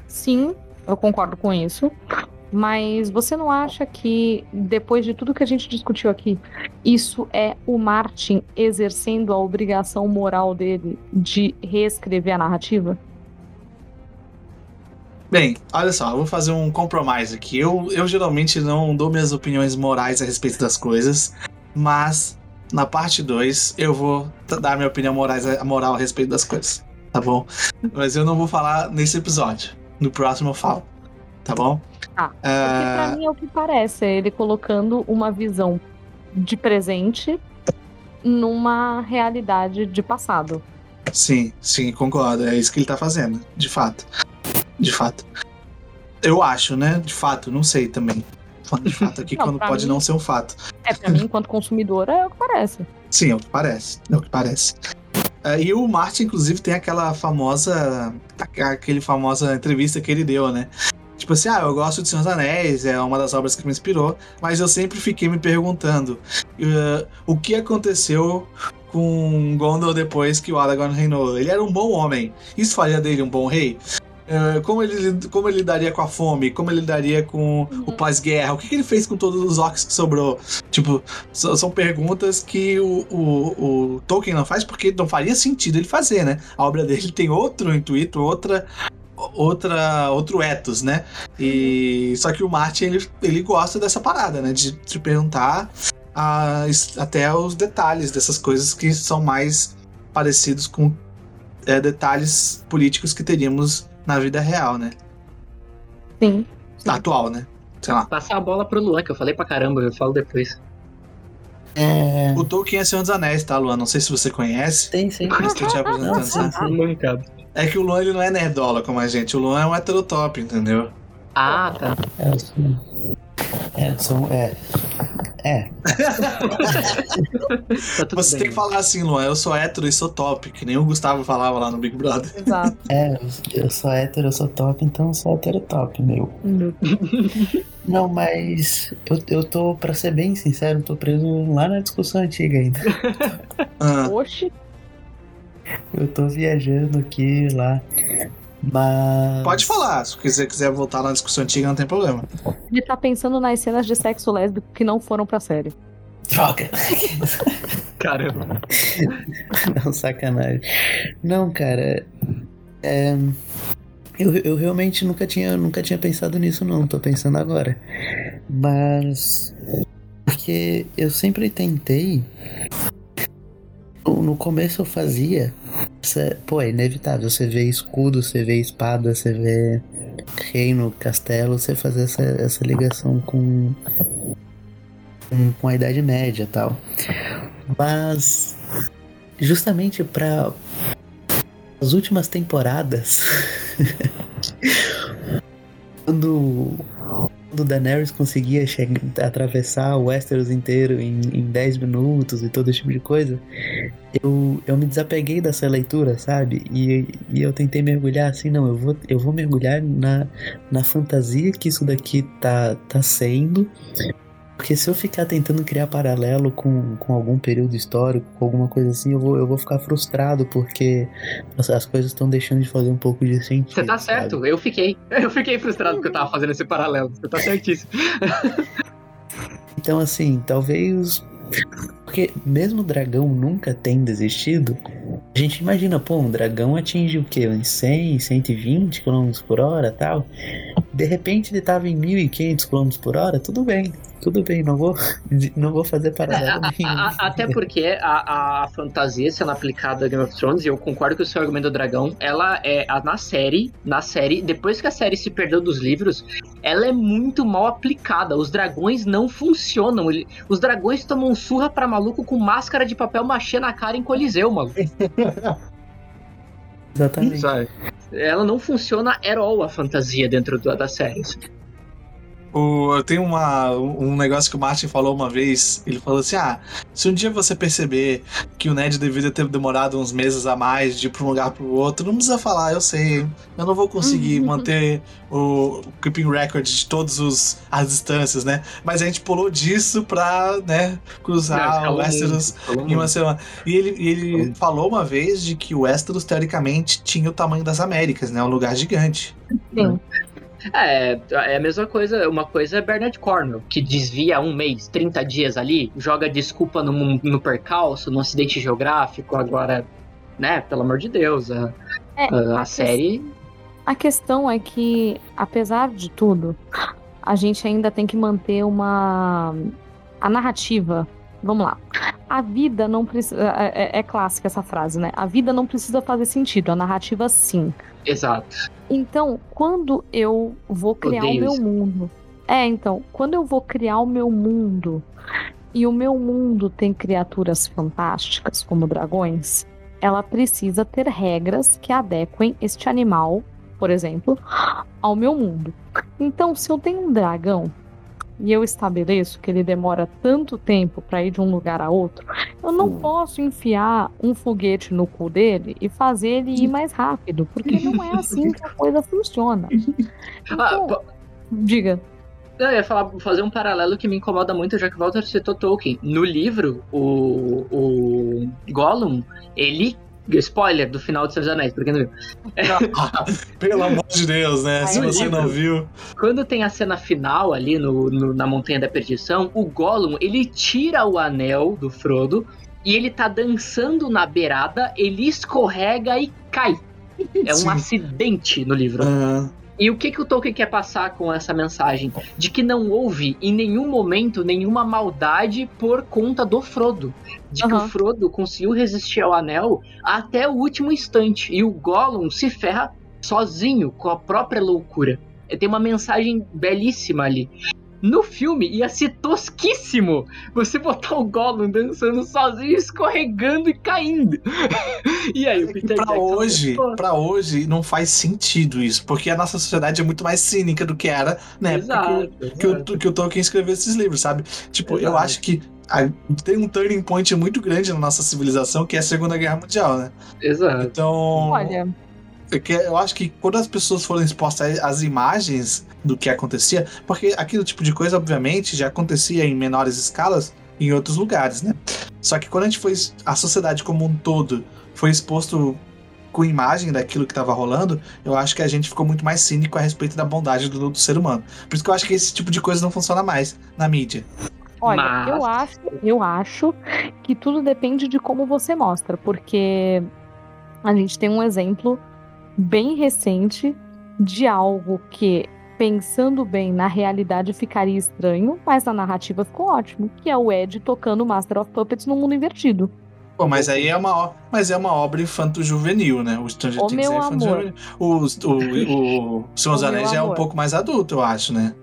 sim, eu concordo com isso. Mas você não acha que, depois de tudo que a gente discutiu aqui, isso é o Martin exercendo a obrigação moral dele de reescrever a narrativa? Bem, olha só, vou fazer um compromisso aqui. Eu, eu geralmente não dou minhas opiniões morais a respeito das coisas, mas na parte 2 eu vou dar minha opinião moral a respeito das coisas, tá bom? Mas eu não vou falar nesse episódio. No próximo eu falo, tá bom? Porque Ah, pra mim é o que parece, é ele colocando uma visão de presente numa realidade de passado. Sim, sim, concordo. É isso que ele tá fazendo, de fato. De fato. Eu acho, né? De fato, não sei também. Falando de fato aqui, Não, quando pode mim- não ser um fato. É, pra mim, enquanto consumidora, é o que parece. Sim, é o que parece. É o que parece. É, e o Martin, inclusive, tem aquela famosa. aquele famosa entrevista que ele deu, né? Tipo assim, ah, eu gosto de Senhor dos Anéis, é uma das obras que me inspirou, mas eu sempre fiquei me perguntando eh, o que aconteceu com Gondor depois que o Aragorn reinou. Ele era um bom homem. Isso faria dele um bom rei? Eh, como, ele, como ele lidaria com a fome? Como ele lidaria com o pós-guerra? O que, ele fez com todos os orcs que sobrou? Tipo, são perguntas que o, o, o Tolkien não faz porque não faria sentido ele fazer, né? A obra dele tem outro intuito, outra outra outro ethos, né? E só que o Martin ele, ele gosta dessa parada, né? De te perguntar a- até os detalhes dessas coisas que são mais parecidos com é, detalhes políticos que teríamos na vida real, né? Sim. Atual, né? Sei lá. Passar a bola pro Luan, que eu falei pra caramba, eu falo depois. É. O Tolkien é Senhor dos Anéis, tá, Luan? Não sei se você conhece. Tem, sim. Te apresentando, sim, sim. É que o Luan ele não é nerdola como a gente. O Luan é um heterotop, entendeu? Ah, tá. É, eu sou- é, eu sou- é. É. Tá tudo Você bem. tem que falar assim, Luan. Eu sou hétero e sou top, que nem o Gustavo falava lá no Big Brother. Exato. É, eu- eu sou hétero, eu sou top, então eu sou hétero top, meu. Não, mas eu, eu tô, pra ser bem sincero, tô preso lá na discussão antiga ainda. Ah, Oxe, Eu tô viajando aqui lá. Mas. pode falar. Se você quiser voltar na discussão antiga, não tem problema. ele tá pensando nas cenas de sexo lésbico que não foram pra série. Droga! Caramba. Não, sacanagem. Não, cara. É. Eu, eu realmente nunca tinha, nunca tinha pensado nisso, não. Tô pensando agora. Mas. Porque eu sempre tentei. No começo eu fazia. Pô, é inevitável. Você vê escudo, você vê espada, você vê reino, castelo. Você fazer essa, essa ligação com. com- com a Idade Média tal. Mas. Justamente para as últimas temporadas, quando, quando Daenerys conseguia chegar, atravessar o Westeros inteiro em, em 10 minutos e todo esse tipo de coisa, eu, eu me desapeguei dessa leitura, sabe? E, e eu tentei mergulhar assim, não, eu vou, eu vou mergulhar na, na fantasia que isso daqui tá, tá sendo. Porque se eu ficar tentando criar paralelo com, com algum período histórico, com alguma coisa assim, eu vou, eu vou ficar frustrado, porque as, as coisas estão deixando de fazer um pouco de sentido. Você tá sabe? certo, eu fiquei. Eu fiquei frustrado porque eu tava fazendo esse paralelo. Você tá certíssimo. Então, assim, talvez. Porque mesmo o dragão nunca tendo existido, a gente imagina, pô, um dragão atinge o quê? Uns 100, 120 km por hora tal. De repente ele tava em 1500 km por hora, tudo bem. Tudo bem, não vou, não vou fazer paralelo é, a, a, Até porque a, a fantasia sendo aplicada a Game of Thrones, e eu concordo com o seu argumento do dragão, ela é na série, na série, depois que a série se perdeu dos livros, ela é muito mal aplicada. Os dragões não funcionam. Ele, os dragões tomam surra pra maluco com máscara de papel machê na cara em coliseu, maluco. Exatamente. Sabe? Ela não funciona at all a fantasia dentro da, da série. O, tem uma, um negócio que o Martin falou uma vez. Ele falou assim: Ah, se um dia você perceber que o Ned deveria ter demorado uns meses a mais de ir pra um lugar pro outro, não precisa falar, eu sei. Eu não vou conseguir uhum. manter o, o keeping record de todas as distâncias, né? Mas a gente pulou disso pra, né, cruzar não, o Westeros em uma semana. E ele, e ele falou uma vez de que o Westeros, teoricamente, tinha o tamanho das Américas, né? Um lugar gigante. Sim. É, é a mesma coisa. Uma coisa é Bernard Cornwell, que desvia um mês, 30 dias ali, joga desculpa no, no percalço, no acidente geográfico. Agora, né, pelo amor de Deus, a, é, a, a série. A questão é que, apesar de tudo, a gente ainda tem que manter uma. A narrativa. Vamos lá. A vida não precisa. É, é, é clássica essa frase, né? A vida não precisa fazer sentido, a narrativa sim. Exato. Então, quando eu vou criar Odeio o meu isso. mundo. É, então, quando eu vou criar o meu mundo e o meu mundo tem criaturas fantásticas como dragões, ela precisa ter regras que adequem este animal, por exemplo, ao meu mundo. Então, se eu tenho um dragão e eu estabeleço que ele demora tanto tempo para ir de um lugar a outro, eu não posso enfiar um foguete no cu dele e fazer ele ir mais rápido, porque não é assim que a coisa funciona. Então, ah, diga. Eu ia falar, fazer um paralelo que me incomoda muito, já que Walter citou Tolkien. No livro, o, o Gollum, ele Spoiler do final de dos Anéis, porque não viu. Pelo amor de Deus, né? Se você não viu. Quando tem a cena final ali no, no, na Montanha da Perdição, o Gollum ele tira o anel do Frodo e ele tá dançando na beirada, ele escorrega e cai. É um Sim. acidente no livro. Uhum. E o que, que o Tolkien quer passar com essa mensagem? De que não houve em nenhum momento nenhuma maldade por conta do Frodo. De uhum. que o Frodo conseguiu resistir ao anel até o último instante. E o Gollum se ferra sozinho, com a própria loucura. Tem uma mensagem belíssima ali. No filme ia ser tosquíssimo você botar o Gollum dançando sozinho, escorregando e caindo. e aí, o Peter pra Jackson hoje, para hoje não faz sentido isso, porque a nossa sociedade é muito mais cínica do que era né? Exato, que, que, o, que o Tolkien escreveu esses livros, sabe? Tipo, exato. eu acho que tem um turning point muito grande na nossa civilização, que é a Segunda Guerra Mundial, né? Exato. Então. Olha. Eu acho que quando as pessoas foram expostas às imagens do que acontecia, porque aquele tipo de coisa, obviamente, já acontecia em menores escalas em outros lugares, né? Só que quando a gente foi. A sociedade como um todo foi exposto com imagem daquilo que estava rolando, eu acho que a gente ficou muito mais cínico a respeito da bondade do, do, ser humano. Por isso que eu acho que esse tipo de coisa não funciona mais na mídia. Olha, Mas... eu acho, eu acho que tudo depende de como você mostra, porque a gente tem um exemplo bem recente de algo que pensando bem na realidade ficaria estranho, mas na narrativa ficou ótimo, que é o Ed tocando Master of Puppets no mundo invertido. Pô, mas aí é uma, mas é uma obra infanto-juvenil, né? O Stranger Things é infanto-juvenil. O, o, o, o Senhor dos Anéis é um pouco mais adulto, eu acho, né?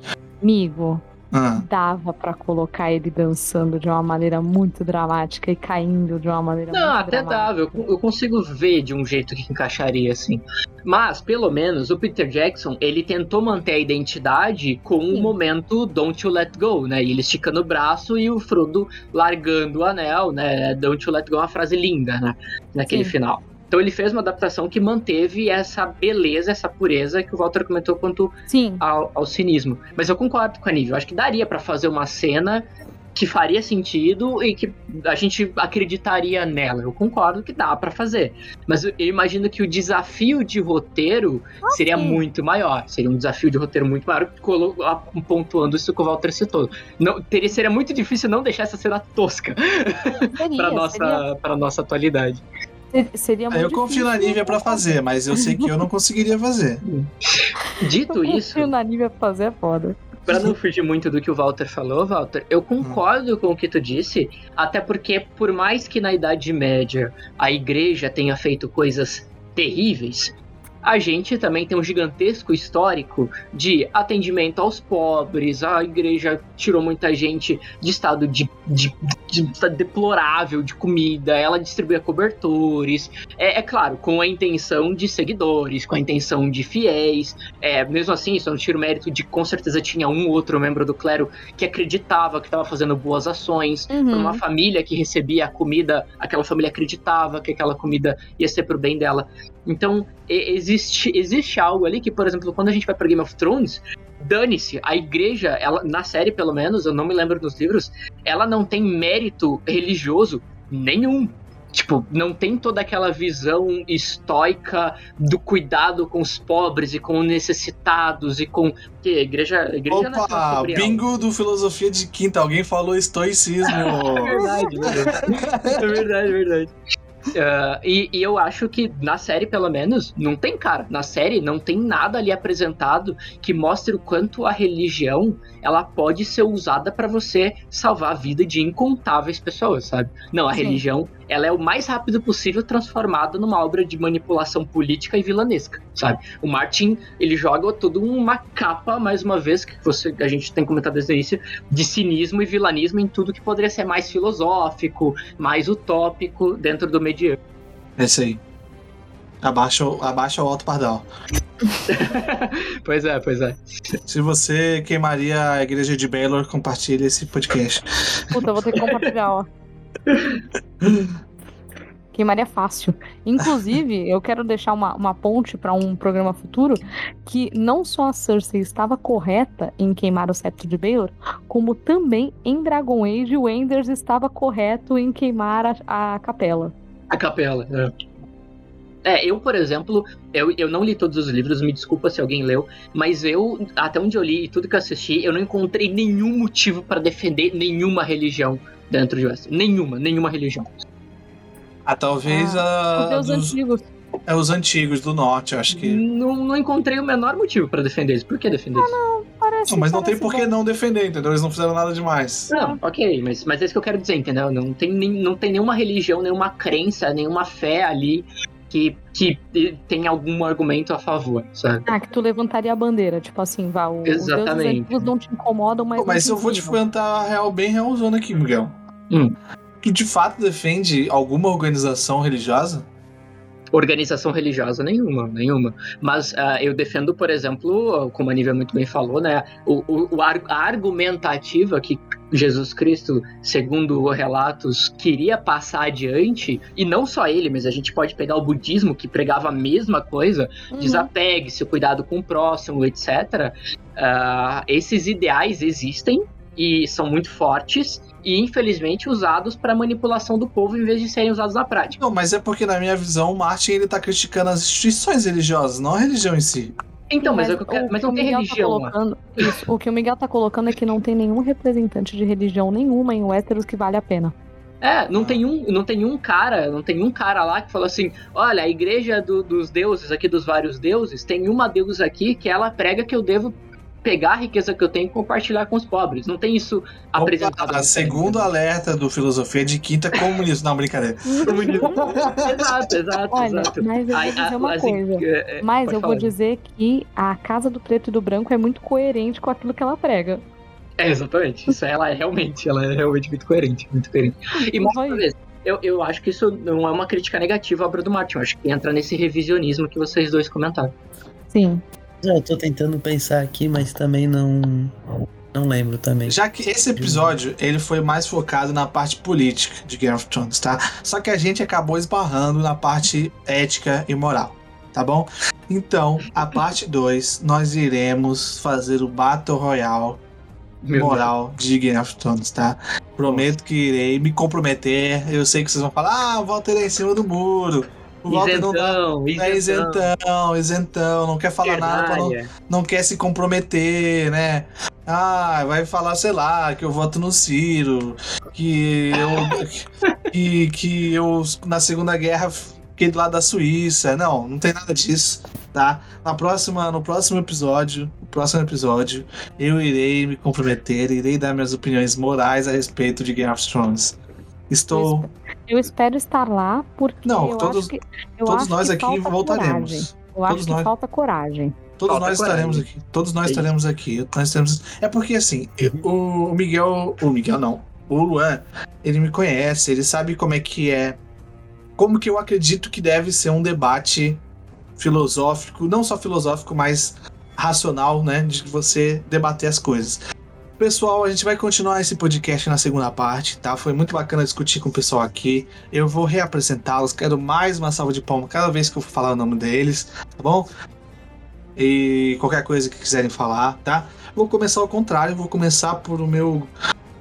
Amigo, ah. Dava para colocar ele dançando de uma maneira muito dramática e caindo de uma maneira Não, muito até dramática. dava. Eu, eu, consigo ver de um jeito que encaixaria assim. Mas, pelo menos, o Peter Jackson, ele tentou manter a identidade com o momento Don't You Let Go, né? E ele esticando o braço e o Frodo largando o anel, né? Don't You Let Go é uma frase linda, né? Naquele Sim. final. Então ele fez uma adaptação que manteve essa beleza, essa pureza que o Walter comentou quanto ao, ao, cinismo. Mas eu concordo com a Nível. Acho que daria para fazer uma cena que faria sentido e que a gente acreditaria nela. Eu concordo que dá para fazer. Mas eu imagino que o desafio de roteiro okay. seria muito maior. Seria um desafio de roteiro muito maior, pontuando isso que o Walter citou. Não, teria, seria muito difícil não deixar essa cena tosca para nossa, seria... nossa atualidade. Seria muito Eu confio na Nívia pra fazer, mas eu sei que eu não conseguiria fazer. Dito isso. O anime fazer é foda. Pra não fugir muito do que o Walter falou, Walter, eu concordo com o que tu disse, até porque, por mais que na Idade Média a igreja tenha feito coisas terríveis, a gente também tem um gigantesco histórico de atendimento aos pobres, a igreja tirou muita gente de estado de, de, de estado deplorável de comida, ela distribuía cobertores, é, é, claro, com a intenção de seguidores, com a intenção de fiéis, é, mesmo assim, isso não tiro mérito de com certeza tinha um outro membro do clero que acreditava que estava fazendo boas ações, uhum. uma família que recebia a comida, aquela família acreditava que aquela comida ia ser pro bem dela. Então, existe, existe algo ali que, por exemplo, quando a gente vai para Game of Thrones, dane-se, a igreja, ela, na série pelo menos, eu não me lembro dos livros, ela não tem mérito religioso nenhum. Tipo, não tem toda aquela visão estoica do cuidado com os pobres e com os necessitados e com. Que a igreja. A igreja é Opa, bingo do filosofia de quinta. Alguém falou estoicismo. é verdade, é verdade. É verdade, é verdade. Uh, e, e, eu acho que na série, pelo menos, não tem cara. Na série não tem nada ali apresentado que mostre o quanto a religião ela pode ser usada para você salvar a vida de incontáveis pessoas, sabe? Não, a Sim. religião ela é o mais rápido possível transformada numa obra de manipulação política e vilanesca, sabe? O Martin, ele joga toda uma capa, mais uma vez, que você, a gente tem comentado desde o início, de cinismo e vilanismo em tudo que poderia ser mais filosófico, mais utópico dentro do medieval. É isso aí. Abaixa, abaixa o alto pardal. pois é, pois é. Se você queimaria a igreja de Baylor, compartilhe esse podcast. Puta, eu vou ter que compartilhar, ó. Queimaria fácil. Inclusive, eu quero deixar uma, uma ponte para um programa futuro que não só a Cersei estava correta em queimar o cetro de Baelor, como também em Dragon Age o Enders estava correto em queimar a, a capela. A capela, é. É, eu, por exemplo, eu, eu não li todos os livros, me desculpa se alguém leu, mas eu, até onde eu li e tudo que eu assisti, eu não encontrei nenhum motivo para defender nenhuma religião dentro de Westeros. Nenhuma, nenhuma religião. Ah, talvez ah, a. Os dos... antigos. É os antigos do norte, acho que. Não, não encontrei o menor motivo para defender eles. Por que defender eles? Ah, não, parece. Não, mas não tem por que não defender, entendeu? Eles não fizeram nada demais. Não, ok, mas, mas é isso que eu quero dizer, entendeu? Não tem, nem, não tem nenhuma religião, nenhuma crença, nenhuma fé ali que, que tem algum argumento a favor, sabe? Ah, que tu levantaria a bandeira, tipo assim, vá, o, Exatamente. os deuses não te incomodam, mas. mas eu vou te perguntar a real bem realzona aqui, Miguel. Hum. Tu de fato defende alguma organização religiosa? Organização religiosa nenhuma, nenhuma. Mas uh, eu defendo, por exemplo, como a Nívia muito bem falou, né, o, o, a argumentativa que Jesus Cristo, segundo relatos, queria passar adiante, e não só ele, mas a gente pode pegar o budismo que pregava a mesma coisa, uhum. desapegue-se, cuidado com o próximo, etc. Uh, ah, esses ideais existem e são muito fortes, e infelizmente usados para manipulação do povo em vez de serem usados na prática. Não, mas é porque na minha visão o Martin ele tá criticando as instituições religiosas, não a religião em si. Então, mas, mas, quero, mas não tem tá religião. Tá isso, o que o Miguel tá colocando é que não tem nenhum representante de religião nenhuma em Westeros que vale a pena. É, não tem um, não tem um cara, não tem um cara lá que fala assim, olha, a igreja do, dos deuses aqui, dos vários deuses, tem uma deusa aqui que ela prega que eu devo pegar a riqueza que eu tenho e compartilhar com os pobres. Não tem isso Opa, apresentado. A segundo alerta do Filosofia de Quinta, comunismo. Não, brincadeira. comunismo. exato, exato, Olha, exato. Mas eu vou dizer uma coisa. É, mas eu vou dizer que a Casa do Preto e do Branco é muito coerente com aquilo que ela prega. É, exatamente. Isso ela é realmente, ela é realmente muito coerente, muito coerente. E mais uma vez, eu, eu acho que isso não é uma crítica negativa à obra do Martin. Eu acho que entra nesse revisionismo que vocês dois comentaram. Sim. Eu tô tentando pensar aqui, mas também não. Não lembro também. Já que esse episódio ele foi mais focado na parte política de Game of Thrones, tá? Só que a gente acabou esbarrando na parte ética e moral, tá bom? Então, a parte 2, nós iremos fazer o Battle Royale Meu moral Deus. de Game of Thrones, tá? Prometo que irei me comprometer. Eu sei que vocês vão falar, ah, o Walter é em cima do muro. O Walter isentão, não, dá, isentão. É isentão, isentão, não quer falar nada, não, não quer se comprometer, né? Ah, vai falar, sei lá, que eu voto no Ciro, que eu, que, que eu na Segunda Guerra fiquei do lado da Suíça. Não, não tem nada disso. tá? Na próxima, no próximo episódio, no próximo episódio, eu irei me comprometer, irei dar minhas opiniões morais a respeito de Game of Thrones. Estou. Eu espero estar lá, porque Não, eu todos- acho que, eu Todos acho nós que aqui falta voltaremos. coragem. Eu Todos acho que nós- falta coragem. Todos Falta nós coragem. estaremos aqui. Todos nós É estaremos aqui. Nós estaremos... É porque assim, eu- o Miguel. O Miguel não. O Luan, ele me conhece, ele sabe como é que é. Como que eu acredito que deve ser um debate filosófico, não só filosófico, mas racional, né? De você debater as coisas. Pessoal, a gente vai continuar esse podcast na segunda parte, tá? Foi muito bacana discutir com o pessoal aqui. Eu vou reapresentá-los. Quero mais uma salva de palmas cada vez que eu falar o nome deles, tá bom? E qualquer coisa que quiserem falar, tá? Vou começar ao contrário, vou começar por o meu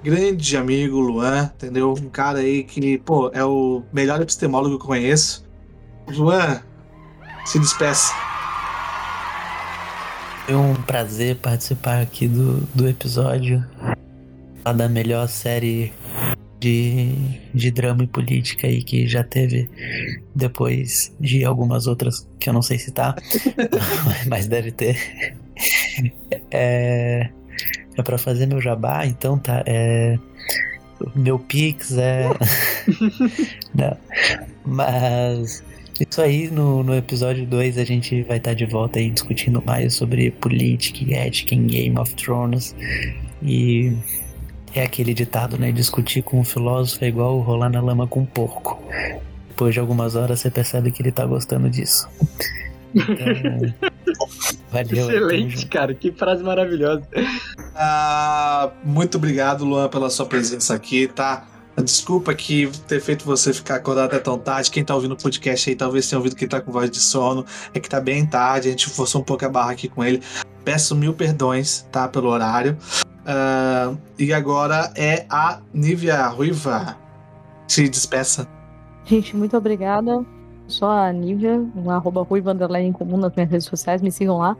grande amigo Luan, entendeu? Um cara aí que, pô, é o melhor epistemólogo que eu conheço. Luan, se despeça. Foi um prazer participar aqui do, do episódio da melhor série de, de drama e política aí que já teve depois de algumas outras que eu não sei citar, mas deve ter. É, é para fazer meu jabá, então tá. É, meu Pix é. não, mas isso aí, no, no episódio 2 a gente vai estar de volta aí discutindo mais sobre política e ética em Game of Thrones. E é aquele ditado, né? Discutir com um filósofo é igual rolar na lama com um porco. Depois de algumas horas você percebe que ele tá gostando disso. Então, valeu. Excelente, cara. Que frase maravilhosa. Ah, muito obrigado, Luan, pela sua presença aqui, tá? Desculpa que ter feito você ficar acordado até tão tarde. Quem tá ouvindo o podcast aí talvez tenha ouvido que tá com voz de sono. É que tá bem tarde, a gente forçou um pouco a barra aqui com ele. Peço mil perdões, tá? Pelo horário. Ah, e agora é a Nívia Ruiva. Se despeça. Gente, muito obrigada. Sou a Nívia, um arroba ruiva em comum nas minhas redes sociais, me sigam lá.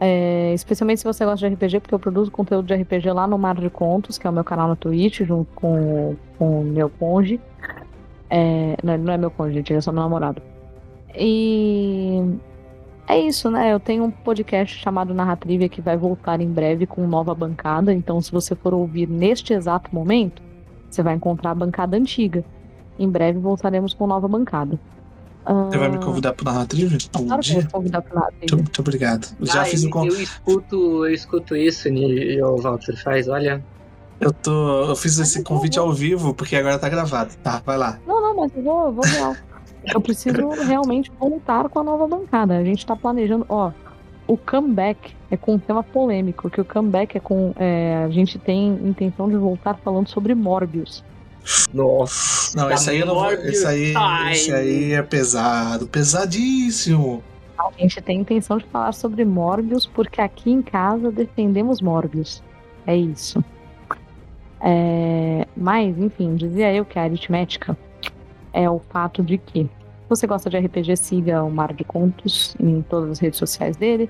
É, especialmente se você gosta de RPG, porque eu produzo conteúdo de RPG lá no Mar de Contos, que é o meu canal no Twitch, junto com, o meu conge. É, não, não é meu conge, gente, é só meu namorado. E é isso, né? Eu tenho um podcast chamado Narratrivia que vai voltar em breve com nova bancada. Então, se você for ouvir neste exato momento, você vai encontrar a bancada antiga. Em breve voltaremos com nova bancada. Você vai me Ah, convidar pro Narrativa? Algum Claro que eu vou dia? te convidar pra nada. Muito, muito obrigado. Já Ah, fiz eu, o con... eu escuto, eu escuto isso, e o Walter faz, olha. eu, tô... eu fiz esse eu vou, convite vou. ao vivo, porque agora tá gravado. Tá, vai lá. Não, não, mas eu vou, eu vou real. Eu preciso realmente voltar com a nova bancada. A gente tá planejando, ó. O comeback é com um tema polêmico, que o comeback é com. é, a gente tem intenção de voltar falando sobre Morbius. Nossa. Não, esse aí eu não Esse aí, esse aí é pesado, pesadíssimo. A gente tem intenção de falar sobre Morbius, porque aqui em casa defendemos Morbius. É isso. É, Mas, enfim, dizia eu que a aritmética é o fato de que se você gosta de RPG, siga o Mar de Contos em todas as redes sociais dele.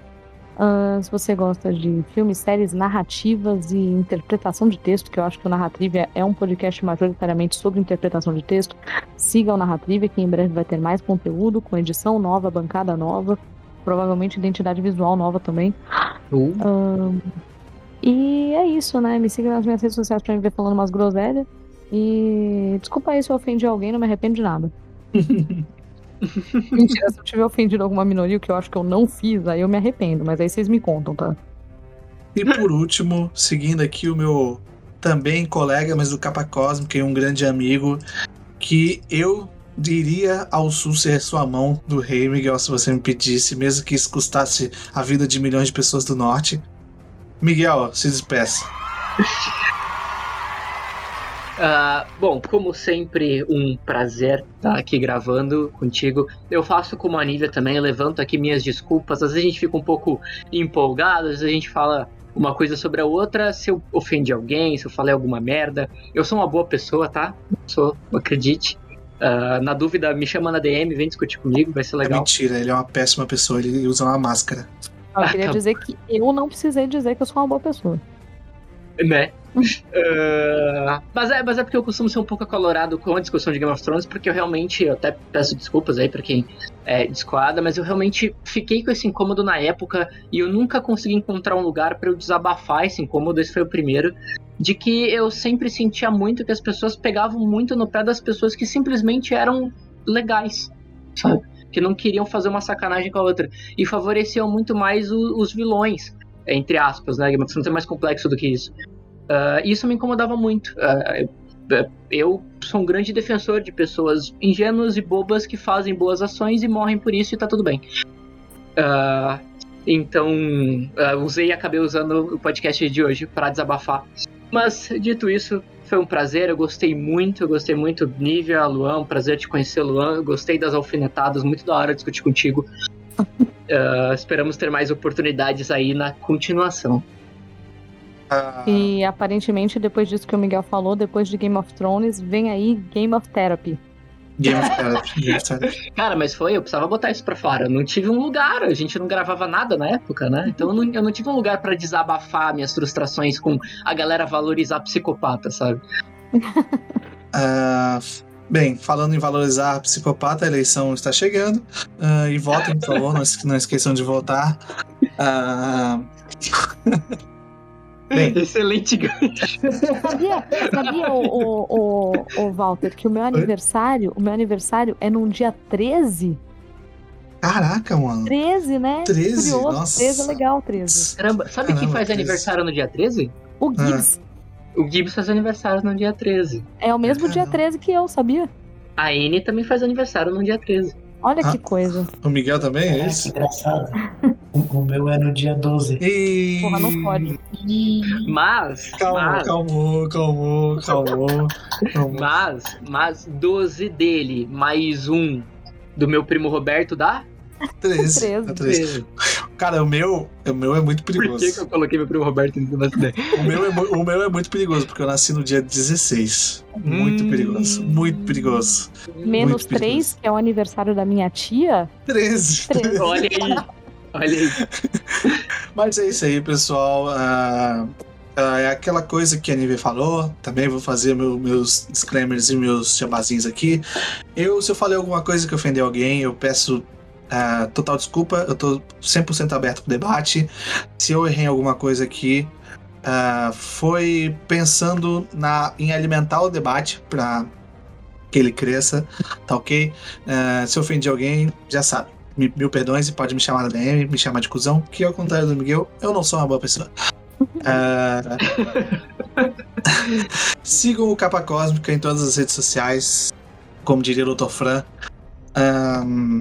Ah, se você gosta de filmes, séries, narrativas e interpretação de texto, que eu acho que o Narratrivia é um podcast majoritariamente sobre interpretação de texto, siga o Narratrivia, que em breve vai ter mais conteúdo, com edição nova, bancada nova, provavelmente identidade visual nova também. Uh, Ahn, e é isso, né? Me siga nas minhas redes sociais pra me ver falando umas groselhas. E desculpa aí se eu ofendi alguém, não me arrependo de nada. Mentira, se eu tiver ofendido alguma minoria, o que eu acho que eu não fiz, aí eu me arrependo, mas aí vocês me contam, tá? E por último, seguindo aqui o meu também colega, mas do Capa Cósmica e um grande amigo, que eu diria ao sul ser sua mão do rei, Miguel, se você me pedisse, mesmo que isso custasse a vida de milhões de pessoas do norte. Miguel, se despeça. Ah, bom, como sempre, um prazer estar aqui gravando contigo. Eu faço como a Nívia também, eu levanto aqui minhas desculpas. Às vezes a gente fica um pouco empolgado, às vezes a gente fala uma coisa sobre a outra. Se eu ofendi alguém, se eu falei alguma merda, eu sou uma boa pessoa, tá? Sou, acredite. Ah, na dúvida, me chama na DM, vem discutir comigo, vai ser É legal. mentira, ele é uma péssima pessoa, ele usa uma máscara. Eu Ah, queria tá. dizer que eu não precisei dizer que eu sou uma boa pessoa. Né? uh, mas, é, mas é porque eu costumo ser um pouco acolorado com a discussão de Game of Thrones, porque eu realmente, eu até peço desculpas aí pra quem é discoada, mas eu realmente fiquei com esse incômodo na época e eu nunca consegui encontrar um lugar para eu desabafar esse incômodo, esse foi o primeiro, de que eu sempre sentia muito que as pessoas pegavam muito no pé das pessoas que simplesmente eram legais, sabe? Que não queriam fazer uma sacanagem com a outra. E favoreciam muito mais o, os vilões, entre aspas, né? Game of Thrones é mais complexo do que isso. Uh, isso me incomodava muito. Uh, eu sou um grande defensor de pessoas ingênuas e bobas que fazem boas ações e morrem por isso e tá tudo bem. Uh, então, usei e acabei usando o podcast de hoje para desabafar. Mas, dito isso, foi um prazer, eu gostei muito, eu gostei muito. Nívia, Luan, prazer te conhecer, Luan. Eu gostei das alfinetadas, muito da hora discutir contigo. esperamos ter mais oportunidades aí na continuação. Ah. E aparentemente, depois disso que o Miguel falou, depois de Game of Thrones, vem aí Game of Therapy. Game of Therapy. Cara, mas foi, eu precisava botar isso pra fora. Eu não tive um lugar, a gente não gravava nada na época, né? Então eu não, eu não tive um lugar para desabafar minhas frustrações com a galera valorizar psicopata, sabe? uh, bem, falando em valorizar psicopata, a eleição está chegando. Uh, e votem, por favor, não, não esqueçam de votar. Uh, Bem. Excelente gancho. Sabia, sabia o, o, o, o, Walter, que o meu aniversário, o meu aniversário é num dia 13? Caraca, mano. 13, né? 13, Curioso. nossa. 13 é legal, 13. Caramba, sabe Caramba, quem faz 13. aniversário no dia 13? O Gibbs. Ah. O Gibbs faz aniversário no dia 13. É o mesmo Caramba. dia 13 que eu, sabia? A Anne também faz aniversário no dia 13. Olha ah, que coisa. O Miguel também é, é isso? engraçado. o, o, meu é no dia 12. E... Porra, não pode. Mas. Calma, mas, calma, calma, calma. Mas, mas 12 dele mais um do meu primo Roberto dá 13. 13. 13. Cara, o meu, o meu é muito perigoso. Por que, que eu coloquei meu primo Roberto nisso o meu, é, o meu é muito perigoso, porque eu nasci no dia 16. Muito hum. perigoso. Muito perigoso. Menos muito 3, perigoso. que é o aniversário da minha tia. 13. 13. Olha aí. Olha aí. Mas é isso aí, pessoal. Uh, uh, é aquela coisa que a Nive falou. Também vou fazer meu, meus disclaimers e meus chamazinhos aqui. Eu, se eu falei alguma coisa que ofendeu alguém, eu peço Uh, total desculpa, eu tô 100% aberto pro debate. Se eu errei alguma coisa aqui, uh, foi pensando na, em alimentar o debate para que ele cresça, tá ok? Uh, se eu ofendi alguém, já sabe. Mil, mil perdões e pode me chamar da DM, me chamar de cuzão, que ao contrário do Miguel, eu não sou uma boa pessoa. sigam o Capa Cósmica em todas as redes sociais, como diria o Dr. Fran. Um,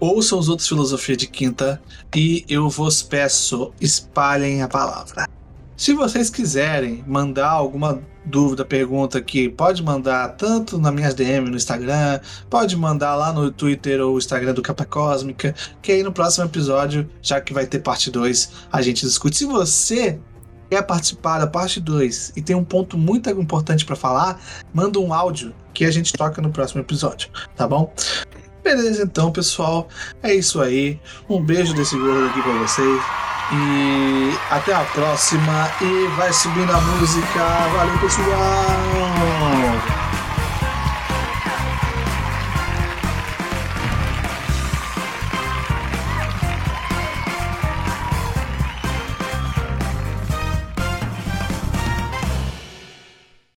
ouçam os outros Filosofia de Quinta e eu vos peço, espalhem a palavra. Se vocês quiserem mandar alguma dúvida, pergunta aqui, pode mandar tanto nas minhas DM no Instagram, pode mandar lá no Twitter ou Instagram do Capa Cósmica, que aí no próximo episódio, já que vai ter parte 2, a gente discute. Se você quer participar da parte 2 e tem um ponto muito importante para falar, manda um áudio que a gente toca no próximo episódio, tá bom? Beleza, então, pessoal. É isso aí. Um beijo desse gordo aqui pra vocês. E até a próxima. E vai subindo a música. Valeu, pessoal!